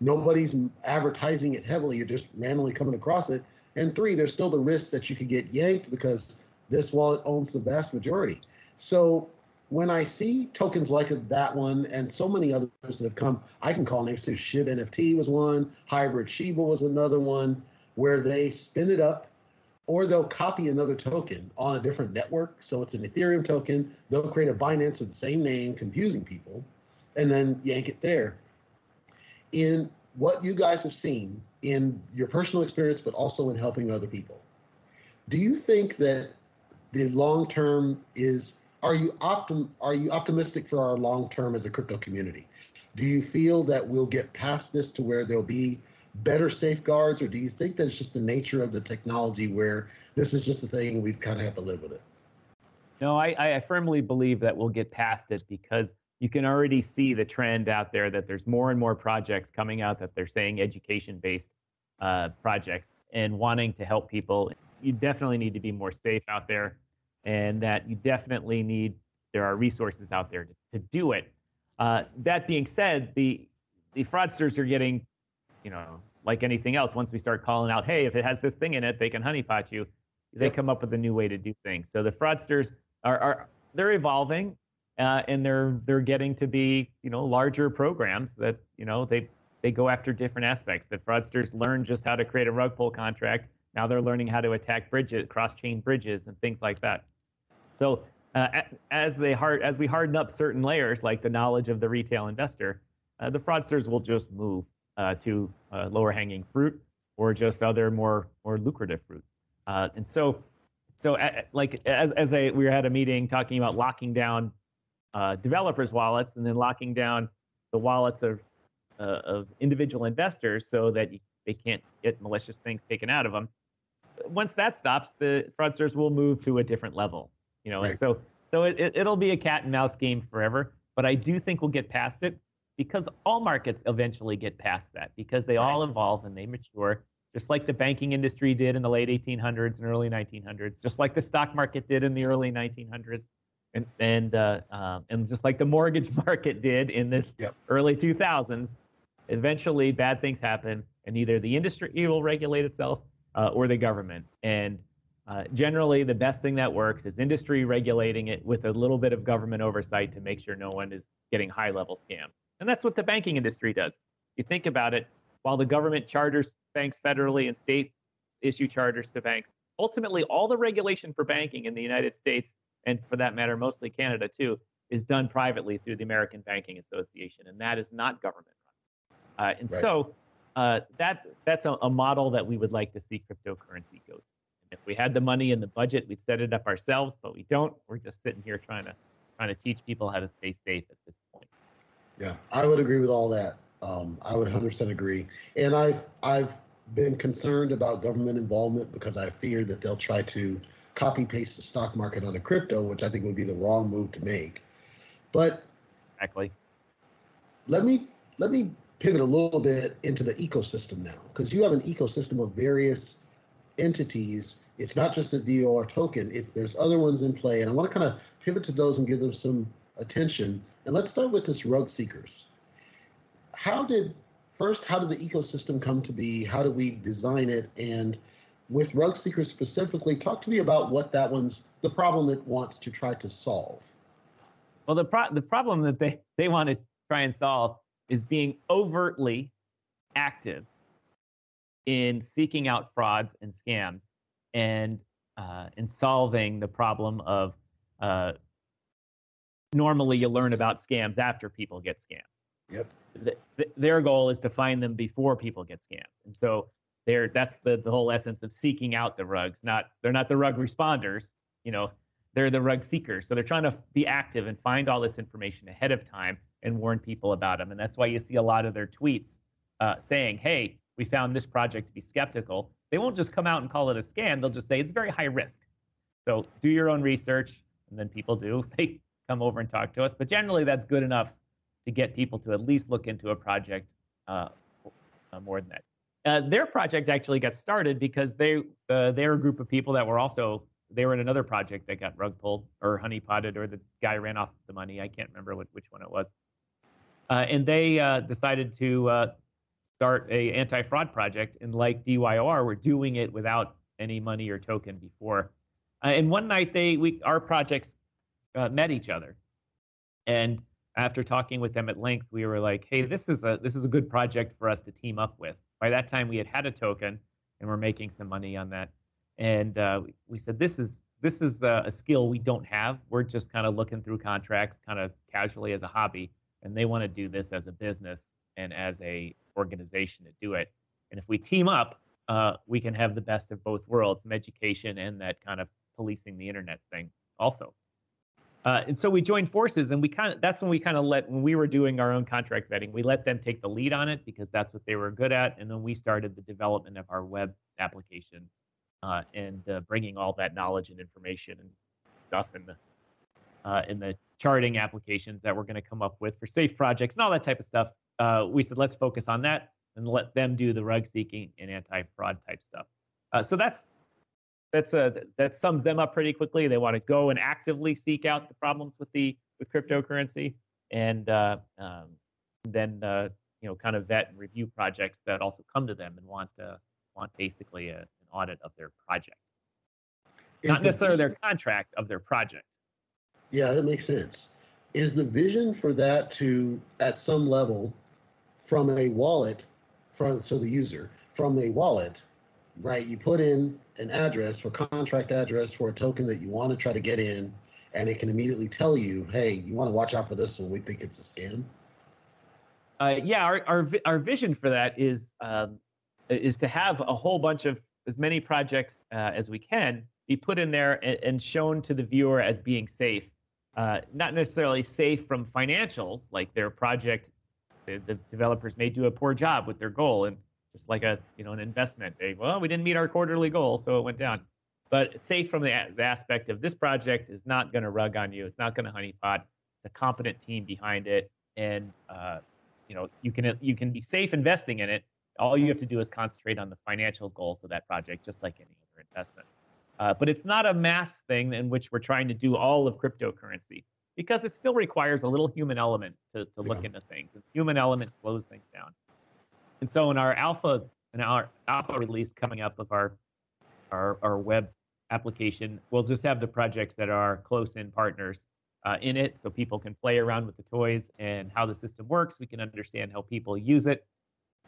nobody's advertising it heavily. You're just randomly coming across it. And three, there's still the risk that you could get yanked because this wallet owns the vast majority. So when I see tokens like that one and so many others that have come, I can call names too. Shib NFT was one, Hybrid Shiba was another one, where they spin it up or they'll copy another token on a different network. So it's an Ethereum token. They'll create a Binance of the same name, confusing people, and then yank it there. In what you guys have seen in your personal experience, but also in helping other people, do you think that the long term is are you optim are you optimistic for our long term as a crypto community? Do you feel that we'll get past this to where there'll be better safeguards, or do you think that's just the nature of the technology where this is just a thing we've kind of have to live with it? No, I, I firmly believe that we'll get past it because you can already see the trend out there that there's more and more projects coming out that they're saying education based uh, projects and wanting to help people. You definitely need to be more safe out there, and that you definitely need there are resources out there to, to do it. Uh, that being said, the the fraudsters are getting, you know, like anything else. Once we start calling out, hey, if it has this thing in it, they can honeypot you. They yep. come up with a new way to do things. So the fraudsters are, are they're evolving, uh, and they're they're getting to be you know larger programs that you know they they go after different aspects. The fraudsters learn just how to create a rug pull contract. Now they're learning how to attack bridges, cross-chain bridges, and things like that. So uh, as they hard as we harden up certain layers, like the knowledge of the retail investor, uh, the fraudsters will just move to uh, lower-hanging fruit or just other more more lucrative fruit. Uh, and so, so like as as a we were at a meeting talking about locking down uh, developers' wallets and then locking down the wallets of uh, of individual investors so that they can't get malicious things taken out of them. Once that stops, the fraudsters will move to a different level. You know, right. so so it, it, will be a cat and mouse game forever. But I do think we'll get past it because all markets eventually get past that because they all evolve and they mature, just like the banking industry did in the late 1800s and early 1900s, just like the stock market did in the early 1900s and and uh, um, and just like the mortgage [laughs] market did in the yep. early 2000s, eventually bad things happen, and either the industry will regulate itself uh, or the government. And uh, generally, the best thing that works is industry regulating it with a little bit of government oversight to make sure no one is getting high-level scam. And that's what the banking industry does. You think about it, while the government charters banks federally and state issue charters to banks, ultimately all the regulation for banking in the United States and for that matter, mostly Canada too, is done privately through the American Banking Association, and that is not government run. Uh, and right. so uh, that that's a, a, model that we would like to see cryptocurrency go to. And if we had the money and the budget, we'd set it up ourselves, but we don't. We're just sitting here trying to trying to teach people how to stay safe at this point. Yeah, I would agree with all that. Um, I would 100% agree. And I've I've been concerned about government involvement because I fear that they'll try to copy paste the stock market on a crypto, which I think would be the wrong move to make. But exactly. Let me let me pivot a little bit into the ecosystem now, because you have an ecosystem of various entities. It's not just a DYOR token. If there's other ones in play, and I want to kind of pivot to those and give them some attention. And let's start with this rug seekers. How did first? How did the ecosystem come to be? How did we design it? And with rug seekers specifically, talk to me about what that one's the problem it wants to try to solve. Well, the pro- the problem that they they want to try and solve is being overtly active in seeking out frauds and scams and uh, in solving the problem of uh, normally you learn about scams after people get scammed. Yep. The, the, their goal is to find them before people get scammed. And so they're that's the the whole essence of seeking out the rugs. Not they're not the rug responders. You know, they're the rug seekers. So they're trying to be active and find all this information ahead of time and warn people about them. And that's why you see a lot of their tweets uh, saying, "Hey, we found this project to be skeptical." They won't just come out and call it a scam. They'll just say it's very high risk. So do your own research, and then people do. [laughs] They come over and talk to us. But generally, that's good enough to get people to at least look into a project uh, uh more than that. Uh, their project actually got started because they uh, they're a group of people that were also they were in another project that got rug pulled or honey potted or the guy ran off the money. I can't remember what, which one it was. Uh, and they uh, decided to uh, start a anti-fraud project. And like DYOR, we're doing it without any money or token before. Uh, and one night they we our projects met each other, and after talking with them at length, we were like, "Hey, this is a this is a good project for us to team up with." By that time, we had had a token, and we're making some money on that. And uh, we said, "This is this is a, a skill we don't have. We're just kind of looking through contracts, kind of casually as a hobby, and they want to do this as a business and as a organization to do it. And if we team up, uh, we can have the best of both worlds, some education and that kind of policing the internet thing also." Uh, and so we joined forces, and we kind of that's when we kind of let when we were doing our own contract vetting, we let them take the lead on it because that's what they were good at, and then we started the development of our web application uh, and uh, bringing all that knowledge and information and stuff and uh, in the charting applications that we're going to come up with for safe projects and all that type of stuff. Uh, we said let's focus on that and let them do the rug seeking and anti-fraud type stuff. Uh, so that's that's a that sums them up pretty quickly. They want to go and actively seek out the problems with the with cryptocurrency, and uh, um, then uh, you know kind of vet and review projects that also come to them and want uh, want basically a, an audit of their project, Is not necessarily the, their contract of their project. Yeah, that makes sense. Is the vision for that to at some level from a wallet, from so the user from a wallet, right? You put in an address for contract address for a token that you want to try to get in, and it can immediately tell you, hey, you want to watch out for this one. We think it's a scam. Uh, yeah, our, our our vision for that is um, is to have a whole bunch of as many projects uh, as we can be put in there and, and, shown to the viewer as being safe. Uh, not necessarily safe from financials, like their project, the, the, developers may do a poor job with their goal, and just like a you know an investment. They well, we didn't meet our quarterly goal, so it went down. But safe from the, the aspect of this project is not going to rug on you. It's not going to honeypot. It's a competent team behind it, and uh, you know you can you can be safe investing in it. All you have to do is concentrate on the financial goals of that project, just like any other investment. Uh, but it's not a mass thing in which we're trying to do all of cryptocurrency because it still requires a little human element to, to look yeah. into things. And human element slows things down. And so in our alpha in our alpha release coming up of our our, our web application, we'll just have the projects that are close in partners uh, in it so people can play around with the toys and how the system works. We can understand how people use it.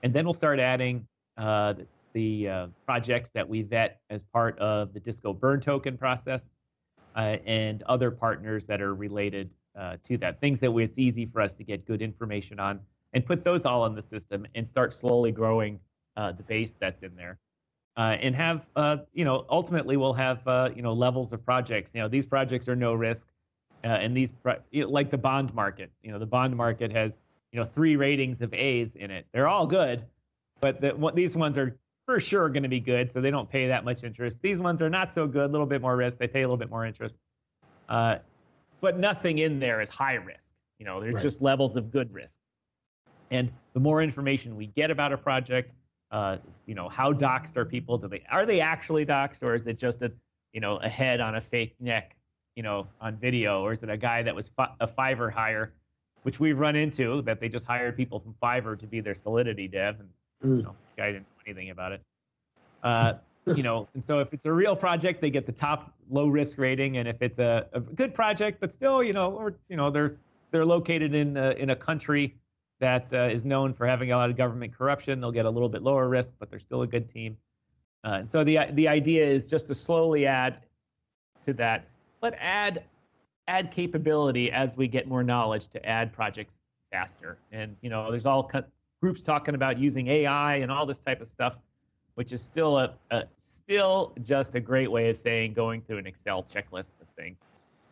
And then we'll start adding uh, the uh, projects that we vet as part of the Disco Burn token process uh, and other partners that are related uh, to that. Things that it's easy for us to get good information on and put those all in the system and start slowly growing uh, the base that's in there. and have, you know, ultimately we'll have, you know, levels of projects. You know, these projects are no risk uh, and these like the bond market. You know, the bond market has you know three ratings of A's in it. They're all good, but the, what, these ones are for sure going to be good, so they don't pay that much interest. These ones are not so good, a little bit more risk. They pay a little bit more interest, uh, but nothing in there is high risk. You know, there's right. just levels of good risk. And the more information we get about a project, uh, you know, how doxxed are people? Do they are they actually doxxed, or is it just a you know a head on a fake neck you know, on video, or is it a guy that was fi- a Fiverr hire, which we've run into that they just hired people from Fiverr to be their Solidity dev, and mm. you know, guy didn't know anything about it. Uh, you know, and so if it's a real project, they get the top low risk rating, and if it's a, a good project, but still, you know, or you know, they're they're located in a, in a country that uh, is known for having a lot of government corruption, they'll get a little bit lower risk, but they're still a good team. Uh, and so the the idea is just to slowly add to that but add add capability as we get more knowledge to add projects faster. And you know, there's all groups talking about using AI and all this type of stuff, which is still a, a still just a great way of saying going through an Excel checklist of things.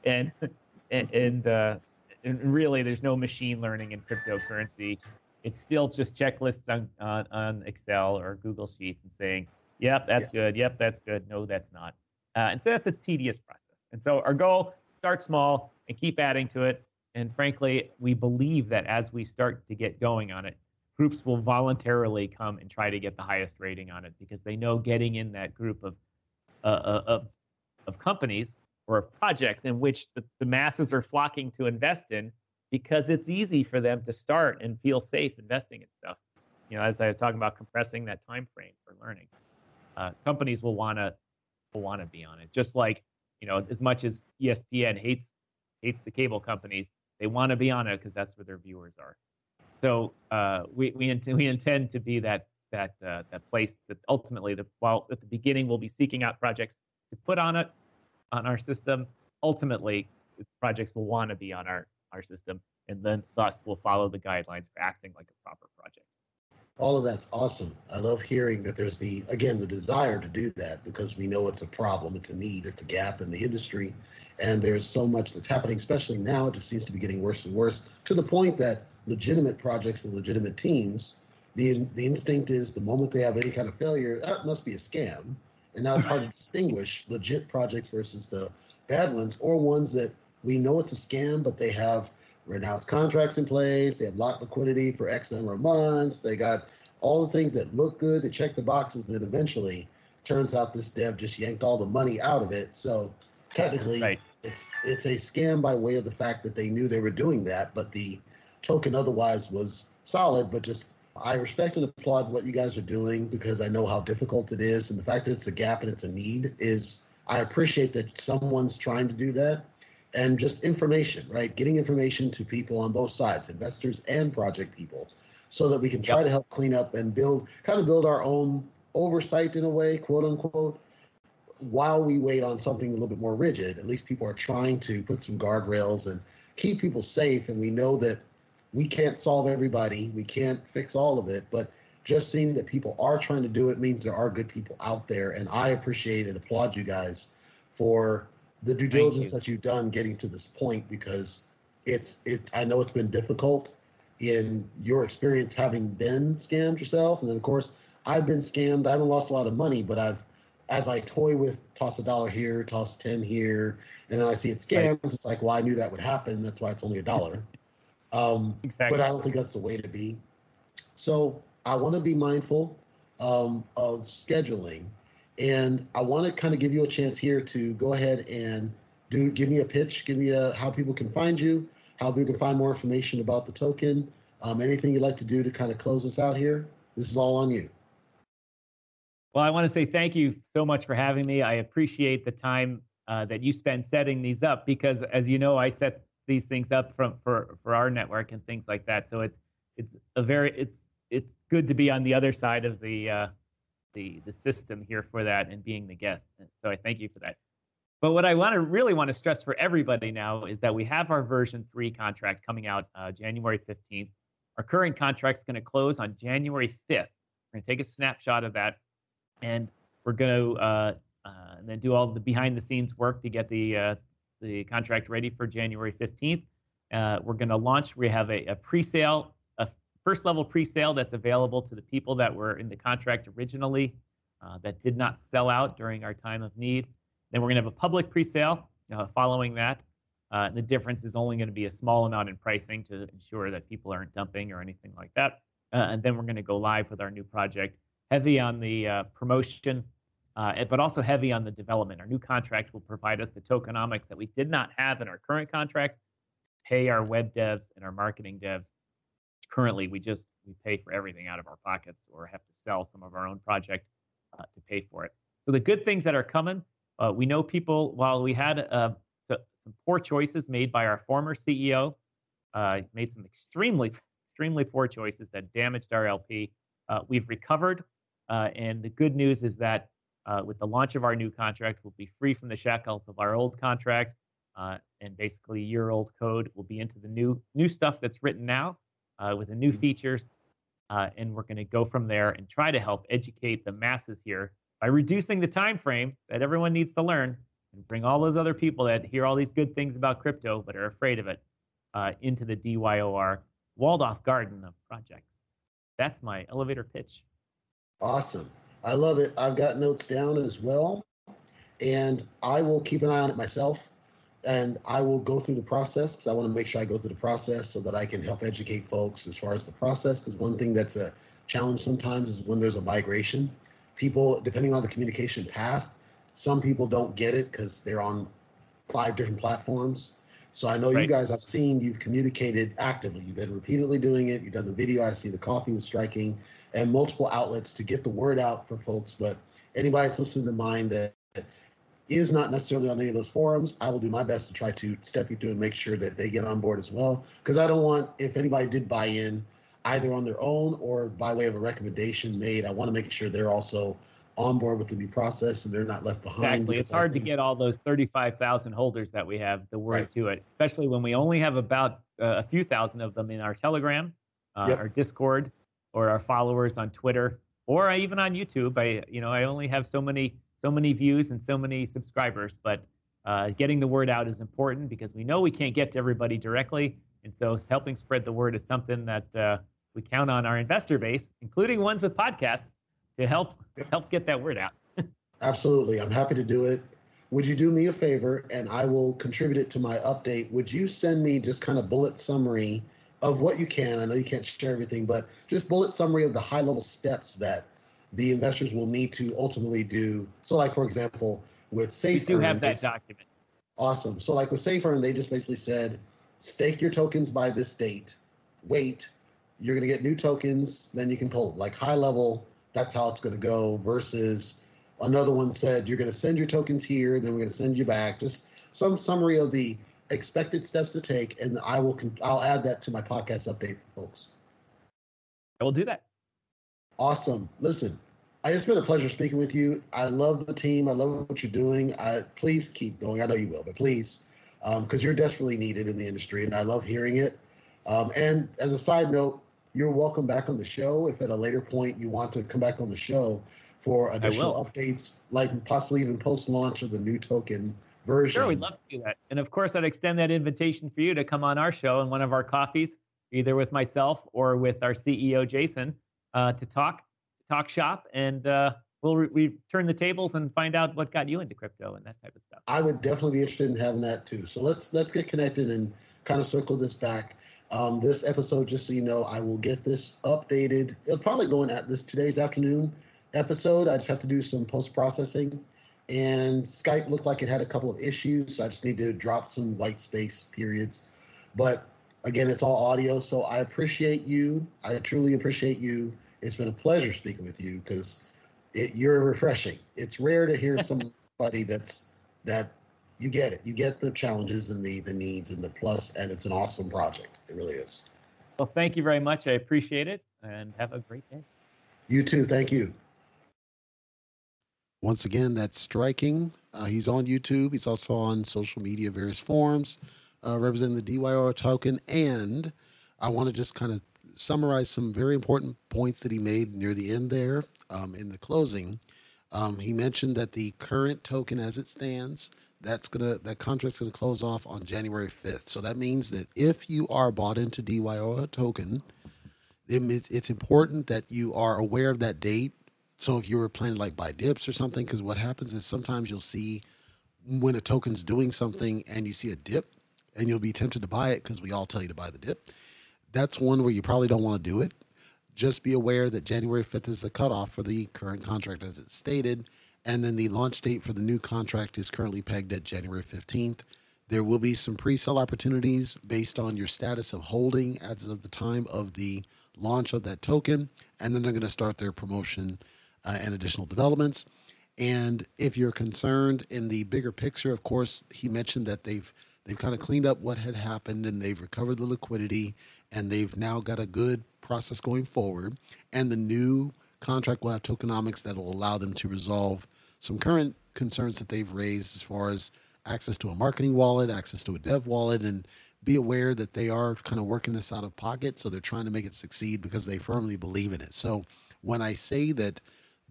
And [laughs] and and, uh, and really, there's no machine learning in cryptocurrency. It's still just checklists on, on, on Excel or Google Sheets and saying, "Yep, that's yeah. good. Yep, that's good. No, that's not." Uh, and so that's a tedious process. And so our goal, start small and keep adding to it. And frankly, we believe that as we start to get going on it, groups will voluntarily come and try to get the highest rating on it because they know getting in that group of uh, uh of, of companies or of projects in which the, the masses are flocking to invest in because it's easy for them to start and feel safe investing in stuff. You know, as I was talking about compressing that time frame for learning, uh, companies will want to will want to be on it. Just like you know, as much as ESPN hates hates the cable companies, they want to be on it because that's where their viewers are. So uh, we we intend we intend to be that that uh, that place that ultimately the while at the beginning we'll be seeking out projects to put on it on our system. Ultimately, projects will want to be on our our system, and then thus will follow the guidelines for acting like a proper project all of that's awesome. I love hearing that there's the again the desire to do that because we know it's a problem, it's a need, it's a gap in the industry, and there's so much that's happening, especially now. It just seems to be getting worse and worse to the point that legitimate projects and legitimate teams, the the instinct is the moment they have any kind of failure, that must be a scam, and now it's hard to distinguish legit projects versus the bad ones or ones that we know it's a scam, but they have renounced contracts in place. They have locked liquidity for X number of months. They got all the things that look good to check the boxes. And then eventually, turns out this dev just yanked all the money out of it. So technically, right. it's it's a scam by way of the fact that they knew they were doing that, but the token otherwise was solid. But just I respect and applaud what you guys are doing because I know how difficult it is, and the fact that it's a gap and it's a need is I appreciate that someone's trying to do that. And just information, right? Getting information to people on both sides, investors and project people, so that we can try yep. to help clean up and build, kind of build our own oversight in a way, quote unquote, while we wait on something a little bit more rigid. At least people are trying to put some guardrails and keep people safe. And we know that we can't solve everybody, we can't fix all of it, but just seeing that people are trying to do it means there are good people out there. And I appreciate and applaud you guys for the due diligence you. that you've done getting to this point because it's it's I know it's been difficult in your experience having been scammed yourself. And then of course I've been scammed. I haven't lost a lot of money, but I've as I toy with toss a dollar here, toss ten here, and then I see it scammed. right. it's like, well, I knew that would happen. That's why it's only a dollar. Um, exactly. But I don't think that's the way to be. So I want to be mindful um, of scheduling, and I want to kind of give you a chance here to go ahead and do give me a pitch, give me a how people can find you, how people can find more information about the token, um, anything you'd like to do to kind of close us out here. This is all on you. Well, I want to say thank you so much for having me. I appreciate the time uh, that you spend setting these up because, as you know, I set these things up from for for our network and things like that. So it's it's a very it's it's good to be on the other side of the uh, the the system here for that and being the guest. So I thank you for that. But what I want to really want to stress for everybody now is that we have our version three contract coming out uh, January 15th. Our current contract is going to close on January 5th. We're going to take a snapshot of that, and we're going to uh, uh, and then do all the behind the scenes work to get the uh, the contract ready for January 15th. Uh, we're going to launch. We have a, a pre-sale a first level pre-sale that's available to the people that were in the contract originally uh, that did not sell out during our time of need. Then we're going to have a public pre-sale uh, following that. Uh, the difference is only going to be a small amount in pricing to ensure that people aren't dumping or anything like that. Uh, and then we're going to go live with our new project, heavy on the uh, promotion, uh, but also heavy on the development. Our new contract will provide us the tokenomics that we did not have in our current contract to pay our web devs and our marketing devs currently we just we pay for everything out of our pockets or have to sell some of our own project uh, to pay for it. So the good things that are coming, uh, we know people. While we had uh, so, some poor choices made by our former CEO, uh, made some extremely extremely poor choices that damaged our LP. Uh, we've recovered, and the good news is that with the launch of our new contract, we'll be free from the shackles of our old contract. and basically, year old code will be into the new new stuff that's written now uh, with the new mm-hmm. features. Uh, and we're going to go from there and try to help educate the masses here by reducing the time frame that everyone needs to learn and bring all those other people that hear all these good things about crypto but are afraid of it uh, into the DYOR walled off garden of projects. That's my elevator pitch. Awesome. I love it. I've got notes down as well. And I will keep an eye on it myself and I will go through the process because I want to make sure I go through the process so that I can help educate folks as far as the process. Because one thing that's a challenge sometimes is when there's a migration, people, depending on the communication path, some people don't get it because they're on five different platforms. So I know right. you guys, I've seen you've communicated actively. You've been repeatedly doing it. You've done the video. I see the coffee was striking and multiple outlets to get the word out for folks. But anybody that's listening to mine that is not necessarily on any of those forums, I will do my best to try to step you through and make sure that they get on board as well. Because I don't want, if anybody did buy in, either on their own or by way of a recommendation made, I want to make sure they're also on board with the new process and they're not left behind. Exactly. It's hard to get all those 35,000 holders that we have the word right. to it, especially when we only have about uh, a few thousand of them in our Telegram, uh, yep. our Discord, or our followers on Twitter, or even on YouTube. I, you know, I only have so many so many views and so many subscribers, but uh, getting the word out is important because we know we can't get to everybody directly. And so helping spread the word is something that uh, we count on our investor base, including ones with podcasts, to help help get that word out. Absolutely. I'm happy to do it. would you do me a favor and I will contribute it to my update? Would you send me just kind of bullet summary of what you can? I know you can't share everything, but just bullet summary of the high level steps that the investors will need to ultimately do. So, like for example, with Safe, we do have that document. Awesome. So, like with Safe Earn, they just basically said, stake your tokens by this date. Wait, you're going to get new tokens, then you can pull. Like high level, that's how it's going to go. Versus another one said, you're going to send your tokens here, then we're going to send you back. Just some summary of the expected steps to take, and I will. I'll add that to my podcast update, folks. I will do that. Awesome. Listen, I, it's been a pleasure speaking with you. I love the team. I love what you're doing. I, please keep going. I know you will, but please, because um, you're desperately needed in the industry, and I love hearing it. Um, and as a side note, you're welcome back on the show if at a later point you want to come back on the show for additional updates, like possibly even post launch of the new token version. Sure, we'd love to do that. And of course, I'd extend that invitation for you to come on our show in one of our coffees, either with myself or with our CEO Jason uh, to talk to talk shop, and uh, we'll re- we turn the tables and find out what got you into crypto and that type of stuff. I would definitely be interested in having that too. So let's let's get connected and kind of circle this back. Um, this episode, just so you know, I will get this updated. It'll probably go in at this today's afternoon episode. I just have to do some post processing, and Skype looked like it had a couple of issues. So I just need to drop some white space periods. But again, it's all audio. So I appreciate you. I truly appreciate you. It's been a pleasure speaking with you because you're refreshing. It's rare to hear [laughs] somebody that's that you get it. You get the challenges and the the needs and the plus, and it's an awesome project. It really is. Well, thank you very much. I appreciate it, and have a great day. You too. Thank you. Once again, that's striking. Uh, he's on YouTube. He's also on social media, various forums uh, representing the DYOR token. And I want to just kind of summarize some very important points that he made near the end there um, in the closing. Um, he mentioned that the current token as it stands, that's gonna that contract's gonna close off on January 5th. So that means that if you are bought into DYOR token, it's important that you are aware of that date. So if you were planning like buy dips or something, because what happens is sometimes you'll see when a token's doing something and you see a dip and you'll be tempted to buy it because we all tell you to buy the dip. That's one where you probably don't want to do it. Just be aware that January 5th is the cutoff for the current contract as it's stated. And then the launch date for the new contract is currently pegged at January 15th. There will be some pre sale opportunities based on your status of holding as of the time of the launch of that token. And then they're going to start their promotion uh, and additional developments. And if you're concerned in the bigger picture, of course, he mentioned that they've They've kind of cleaned up what had happened and they've recovered the liquidity and they've now got a good process going forward. And the new contract will have tokenomics that will allow them to resolve some current concerns that they've raised as far as access to a marketing wallet, access to a dev wallet, and be aware that they are kind of working this out of pocket. So they're trying to make it succeed because they firmly believe in it. So when I say that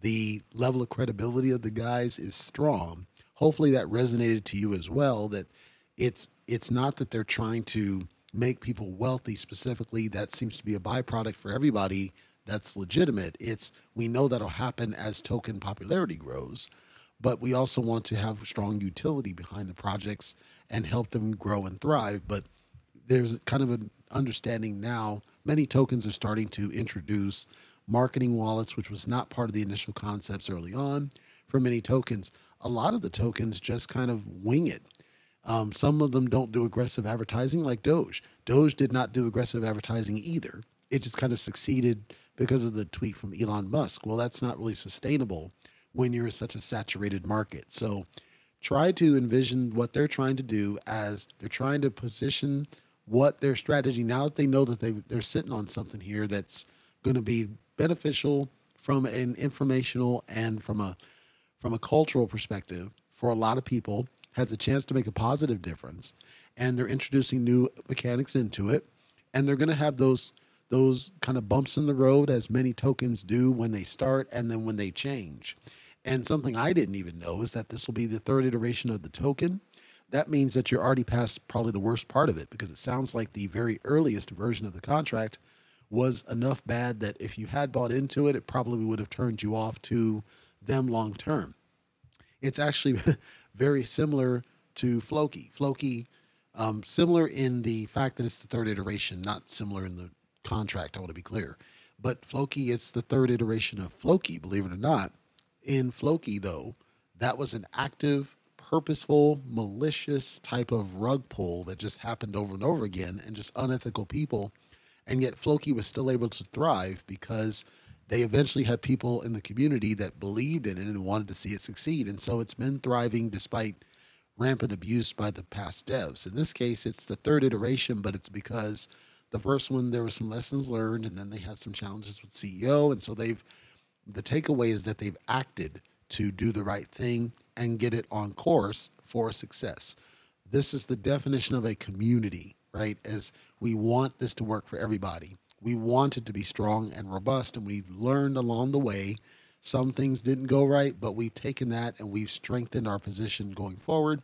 the level of credibility of the guys is strong, hopefully that resonated to you as well. That it's it's not that they're trying to make people wealthy specifically. That seems to be a byproduct for everybody. That's legitimate. It's we know that'll happen as token popularity grows, but we also want to have strong utility behind the projects and help them grow and thrive. But there's kind of an understanding now. Many tokens are starting to introduce marketing wallets, which was not part of the initial concepts early on. For many tokens, a lot of the tokens just kind of wing it um, some of them don't do aggressive advertising, like Doge. Doge did not do aggressive advertising either. It just kind of succeeded because of the tweet from Elon Musk. Well, that's not really sustainable when you're in such a saturated market. So try to envision what they're trying to do as they're trying to position what their strategy now that they know that they they're sitting on something here that's going to be beneficial from an informational and from a from a cultural perspective for a lot of people has a chance to make a positive difference and they're introducing new mechanics into it and they're going to have those those kind of bumps in the road as many tokens do when they start and then when they change. And something i didn't even know is that this will be the third iteration of the token. That means that you're already past probably the worst part of it because it sounds like the very earliest version of the contract was enough bad that if you had bought into it it probably would have turned you off to them long term. It's actually [laughs] very similar to Floki. Floki, um, similar in the fact that it's the third iteration, not similar in the contract. I want to be clear. But Floki, it's the third iteration of Floki, believe it or not. In Floki, though, that was an active, purposeful, malicious type of rug pull that just happened over and over again and just unethical people. And yet Floki was still able to thrive because they eventually had people in the community that believed in it and wanted to see it succeed. And so it's been thriving despite rampant abuse by the past devs. In this case, it's the third iteration, but it's because the first one there were some lessons learned, and then they had some challenges with CEO, and so they've the takeaway is that they've acted to do the right thing and get it on course for success. This is the definition of a community, right? As we want this to work for everybody. We want it to be strong and robust, and we've learned along the way. Some things didn't go right, but we've taken that and we've strengthened our position going forward.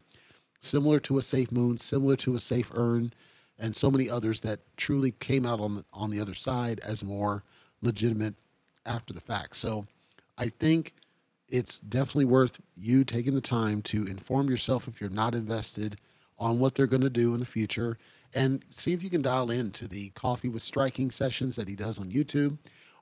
Similar to a safe moon, similar to a safe earn, and so many others that truly came out on the, on the other side as more legitimate after the fact. So I think it's definitely worth you taking the time to inform yourself if you're not invested on what they're going to do in the future and see if you can dial in to the coffee with striking sessions that he does on YouTube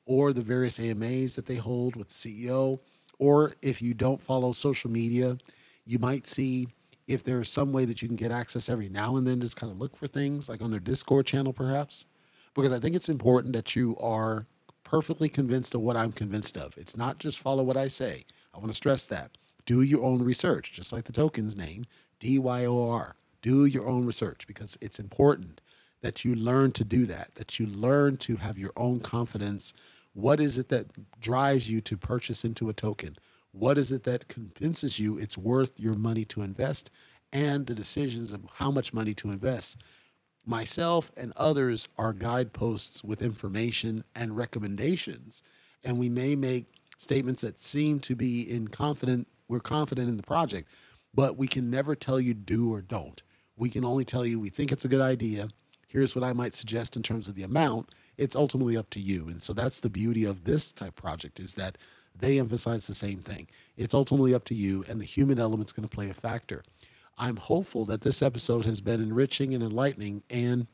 or the various AMAs that they hold with the CEO. Or if you don't follow social media, you might see if there's some way that you can get access every now and then, just kind of look for things like on their Discord channel, perhaps. Because I think it's important that you are perfectly convinced of what I'm convinced of. It's not just follow what I say. I want to stress that. Do your own research, just like the token's name, DYOR. Do your own research because it's important that you learn to do that, that you learn to have your own confidence. What is it that drives you to purchase into a token? What is it that convinces you it's worth your money to invest and the decisions of how much money to invest? Myself and others are guideposts with information and recommendations, and we may make statements that seem to be in confident, we're confident in the project, but we can never tell you do or don't. We can only tell you we think it's a good idea. Here's what I might suggest in terms of the amount. It's ultimately up to you. And so that's the beauty of this type project is that they emphasize the same thing. It's ultimately up to you, and the human element's going to play a factor. I'm hopeful that this episode has been enriching and enlightening and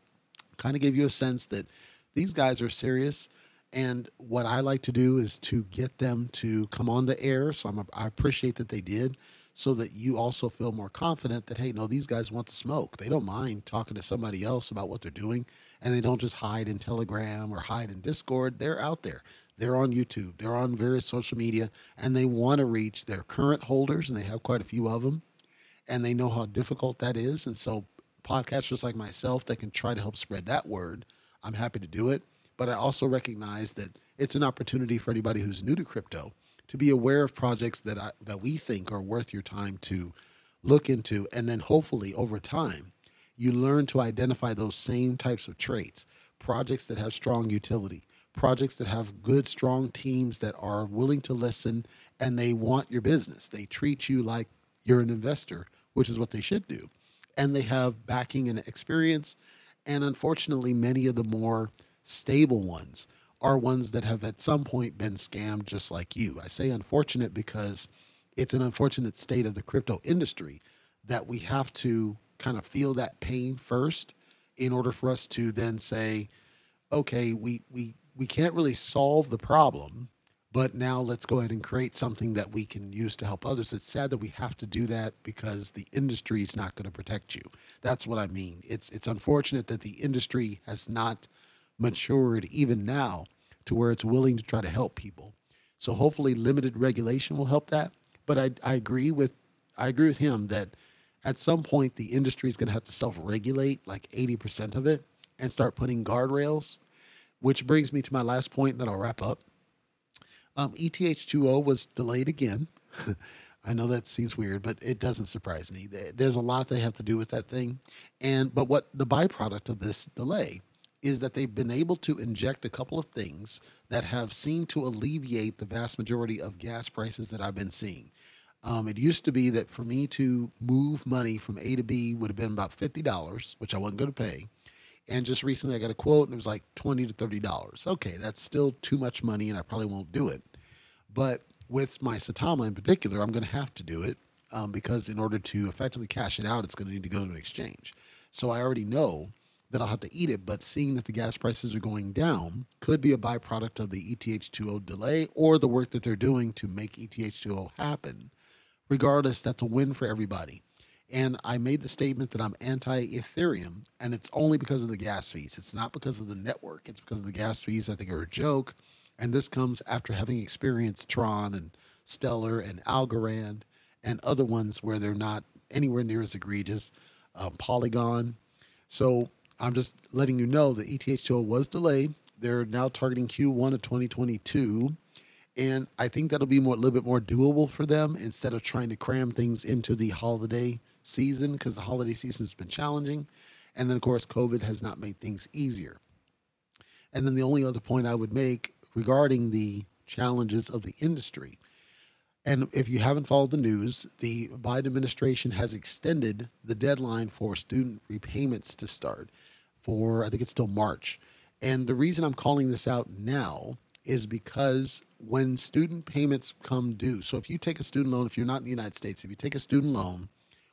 kind of give you a sense that these guys are serious. And what I like to do is to get them to come on the air. So I'm, I appreciate that they did so that you also feel more confident that, hey, no, these guys want the smoke. They don't mind talking to somebody else about what they're doing. And they don't just hide in Telegram or hide in Discord. They're out there. They're on YouTube, they're on various social media, and they want to reach their current holders, and they have quite a few of them, and they know how difficult that is. And so, podcasters like myself that can try to help spread that word, I'm happy to do it. But I also recognize that it's an opportunity for anybody who's new to crypto to be aware of projects that I, that we think are worth your time to look into, and then hopefully over time, you learn to identify those same types of traits, projects that have strong utility, projects that have good, strong teams that are willing to listen and they want your business. They treat you like you're an investor, which is what they should do. And they have backing and experience. And unfortunately, many of the more stable ones are ones that have at some point been scammed just like you. I say unfortunate because it's an unfortunate state of the crypto industry that we have to kind of feel that pain first in order for us to then say, okay, we, we we can't really solve the problem, but now let's go ahead and create something that we can use to help others. It's sad that we have to do that because the industry is not going to protect you. That's what I mean. It's it's unfortunate that the industry has not matured even now to where it's willing to try to help people. So hopefully limited regulation will help that. But I, I agree with I agree with him that at some point the industry is going to have to self-regulate like 80% of it and start putting guardrails which brings me to my last point, then I'll wrap up. Um, ETH2O was delayed again. [laughs] I know that seems weird, but it doesn't surprise me. There's a lot they have to do with that thing. And but what the byproduct of this delay is that they've been able to inject a couple of things that have seemed to alleviate the vast majority of gas prices that I've been seeing. Um, it used to be that for me to move money from A to B would have been about $50, which I wasn't going to pay. And just recently I got a quote and it was like 20 to $30. Okay, that's still too much money and I probably won't do it. But with my Saitama in particular, I'm going to have to do it um, because in order to effectively cash it out, it's going to need to go to an exchange. So I already know that I'll have to eat it. But seeing that the gas prices are going down could be a byproduct of the ETH2O delay or the work that they're doing to make ETH2O happen. Regardless, that's a win for everybody. And I made the statement that I'm anti Ethereum, and it's only because of the gas fees. It's not because of the network, it's because of the gas fees. I think are a joke. And this comes after having experienced Tron and Stellar and Algorand and other ones where they're not anywhere near as egregious. Um, Polygon. So I'm just letting you know that ETH2O was delayed. They're now targeting Q1 of 2022. And I think that'll be more, a little bit more doable for them instead of trying to cram things into the holiday season because the holiday season has been challenging. And then, of course, COVID has not made things easier. And then the only other point I would make regarding the challenges of the industry. And if you haven't followed the news, the Biden administration has extended the deadline for student repayments to start for, I think it's still March. And the reason I'm calling this out now is because when student payments come due, so if you take a student loan, if you're not in the United States, if you take a student loan,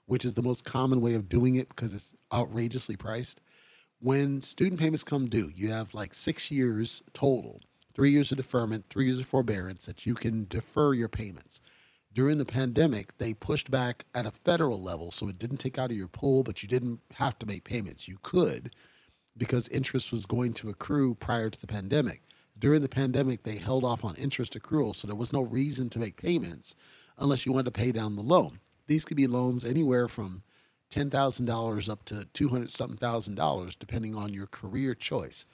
which is the most common way of doing it because it's outrageously priced, when student payments come due, you have like six years total, three years of deferment, three years of forbearance that you can defer your payments. During the pandemic, they pushed back at a federal level, so it didn't take out of your pool, but you didn't have to make payments. You could because interest was going to accrue prior to the pandemic. During the pandemic, they held off on interest accrual, so there was no reason to make payments unless you wanted to pay down the loan. These could be loans anywhere from $10,000 up to 200 something thousand dollars, depending on your career choice.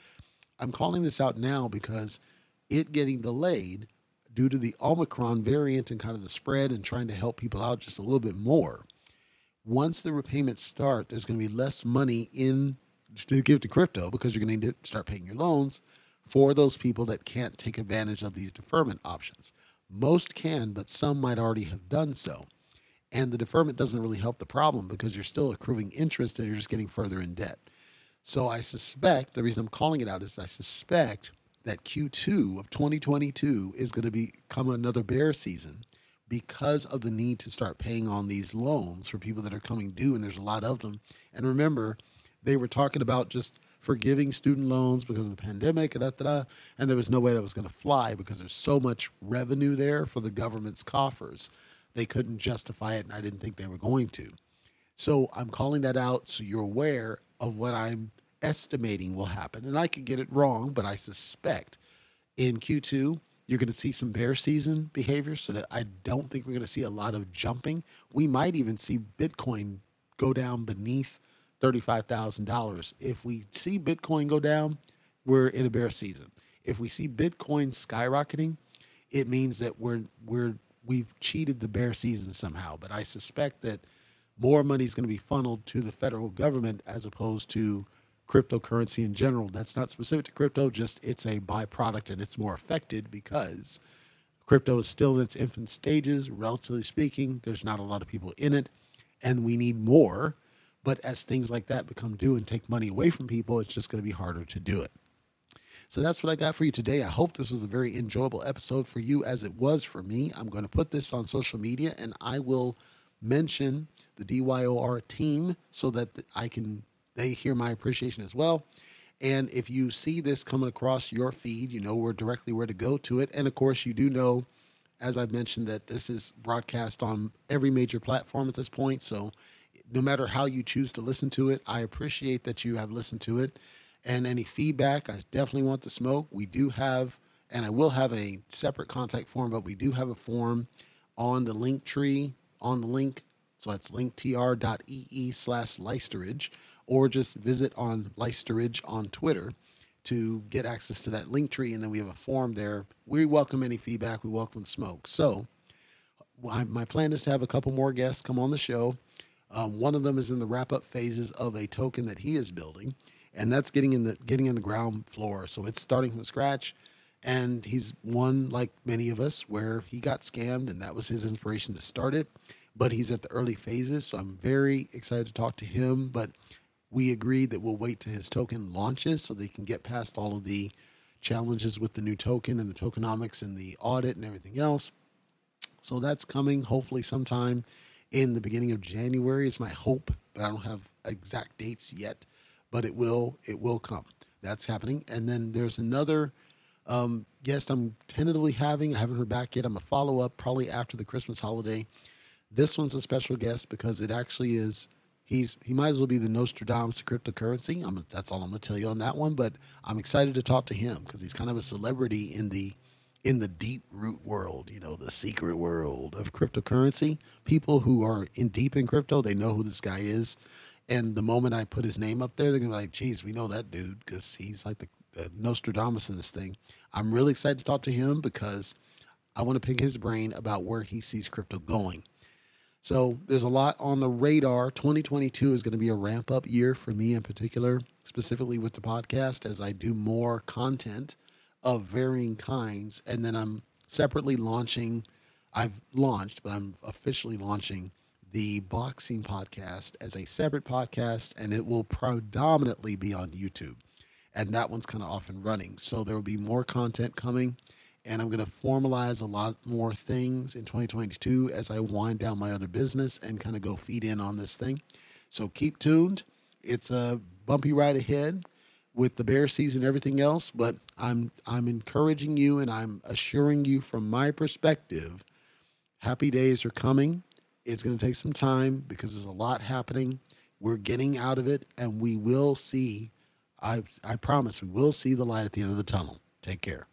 I'm calling this out now because it getting delayed due to the Omicron variant and kind of the spread and trying to help people out just a little bit more. Once the repayments start, there's going to be less money in to give to crypto because you're going to need to start paying your loans for those people that can't take advantage of these deferment options. Most can, but some might already have done so. And the deferment doesn't really help the problem because you're still accruing interest and you're just getting further in debt. So I suspect the reason I'm calling it out is I suspect that Q2 of 2022 is going to become another bear season because of the need to start paying on these loans for people that are coming due, and there's a lot of them. And remember, they were talking about just forgiving student loans because of the pandemic, da, da, da, and there was no way that was going to fly because there's so much revenue there for the government's coffers. They couldn't justify it, and I didn't think they were going to. So I'm calling that out so you're aware of what I'm estimating will happen. And I could get it wrong, but I suspect in Q2, you're going to see some bear season behavior so that I don't think we're going to see a lot of jumping. We might even see Bitcoin go down beneath $35,000. If we see Bitcoin go down, we're in a bear season. If we see Bitcoin skyrocketing, it means that we're we're we've cheated the bear season somehow. But I suspect that more money is going to be funneled to the federal government as opposed to cryptocurrency in general. That's not specific to crypto, just it's a byproduct and it's more affected because crypto is still in its infant stages, relatively speaking. There's not a lot of people in it, and we need more but as things like that become due and take money away from people, it's just going to be harder to do it. So that's what I got for you today. I hope this was a very enjoyable episode for you as it was for me. I'm going to put this on social media and I will mention the DYOR team so that I can they hear my appreciation as well. And if you see this coming across your feed, you know where directly where to go to it. And of course, you do know, as I've mentioned, that this is broadcast on every major platform at this point. So no matter how you choose to listen to it, I appreciate that you have listened to it. And any feedback, I definitely want the smoke. We do have, and I will have a separate contact form, but we do have a form on the link tree on the link. So that's linktr.ee slash Leisteridge, or just visit on Leisteridge on Twitter to get access to that link tree. And then we have a form there. We welcome any feedback. We welcome smoke. So my plan is to have a couple more guests come on the show um, one of them is in the wrap up phases of a token that he is building, and that's getting in the getting in the ground floor. So it's starting from scratch, and he's one like many of us where he got scammed, and that was his inspiration to start it. But he's at the early phases, so I'm very excited to talk to him. But we agreed that we'll wait till his token launches so they can get past all of the challenges with the new token and the tokenomics and the audit and everything else. So that's coming hopefully sometime in the beginning of January is my hope, but I don't have exact dates yet. But it will it will come. That's happening. And then there's another um, guest I'm tentatively having. I haven't heard back yet. I'm a follow up probably after the Christmas holiday. This one's a special guest because it actually is. He's he might as well be the Nostradamus of cryptocurrency. I'm, that's all I'm going to tell you on that one. But I'm excited to talk to him because he's kind of a celebrity in the in the deep root world, you know, the secret world of cryptocurrency. People who are in deep in crypto, they know who this guy is. And the moment I put his name up there, they're gonna be like, geez, we know that dude because he's like the, the Nostradamus of this thing. I'm really excited to talk to him because I want to pick his brain about where he sees crypto going. So there's a lot on the radar. 2022 is going to be a ramp up year for me in particular, specifically with the podcast as I do more content of varying kinds. And then I'm separately launching, I've launched, but I'm officially launching the boxing podcast as a separate podcast, and it will predominantly be on YouTube. And that one's kind of off and running. So there will be more content coming. And I'm going to formalize a lot more things in 2022 as I wind down my other business and kind of go feed in on this thing. So keep tuned. It's a bumpy ride ahead with the bear season and everything else, but I'm I'm encouraging you and I'm assuring you from my perspective, happy days are coming. It's going to take some time because there's a lot happening. We're getting out of it and we will see I I promise we will see the light at the end of the tunnel. Take care.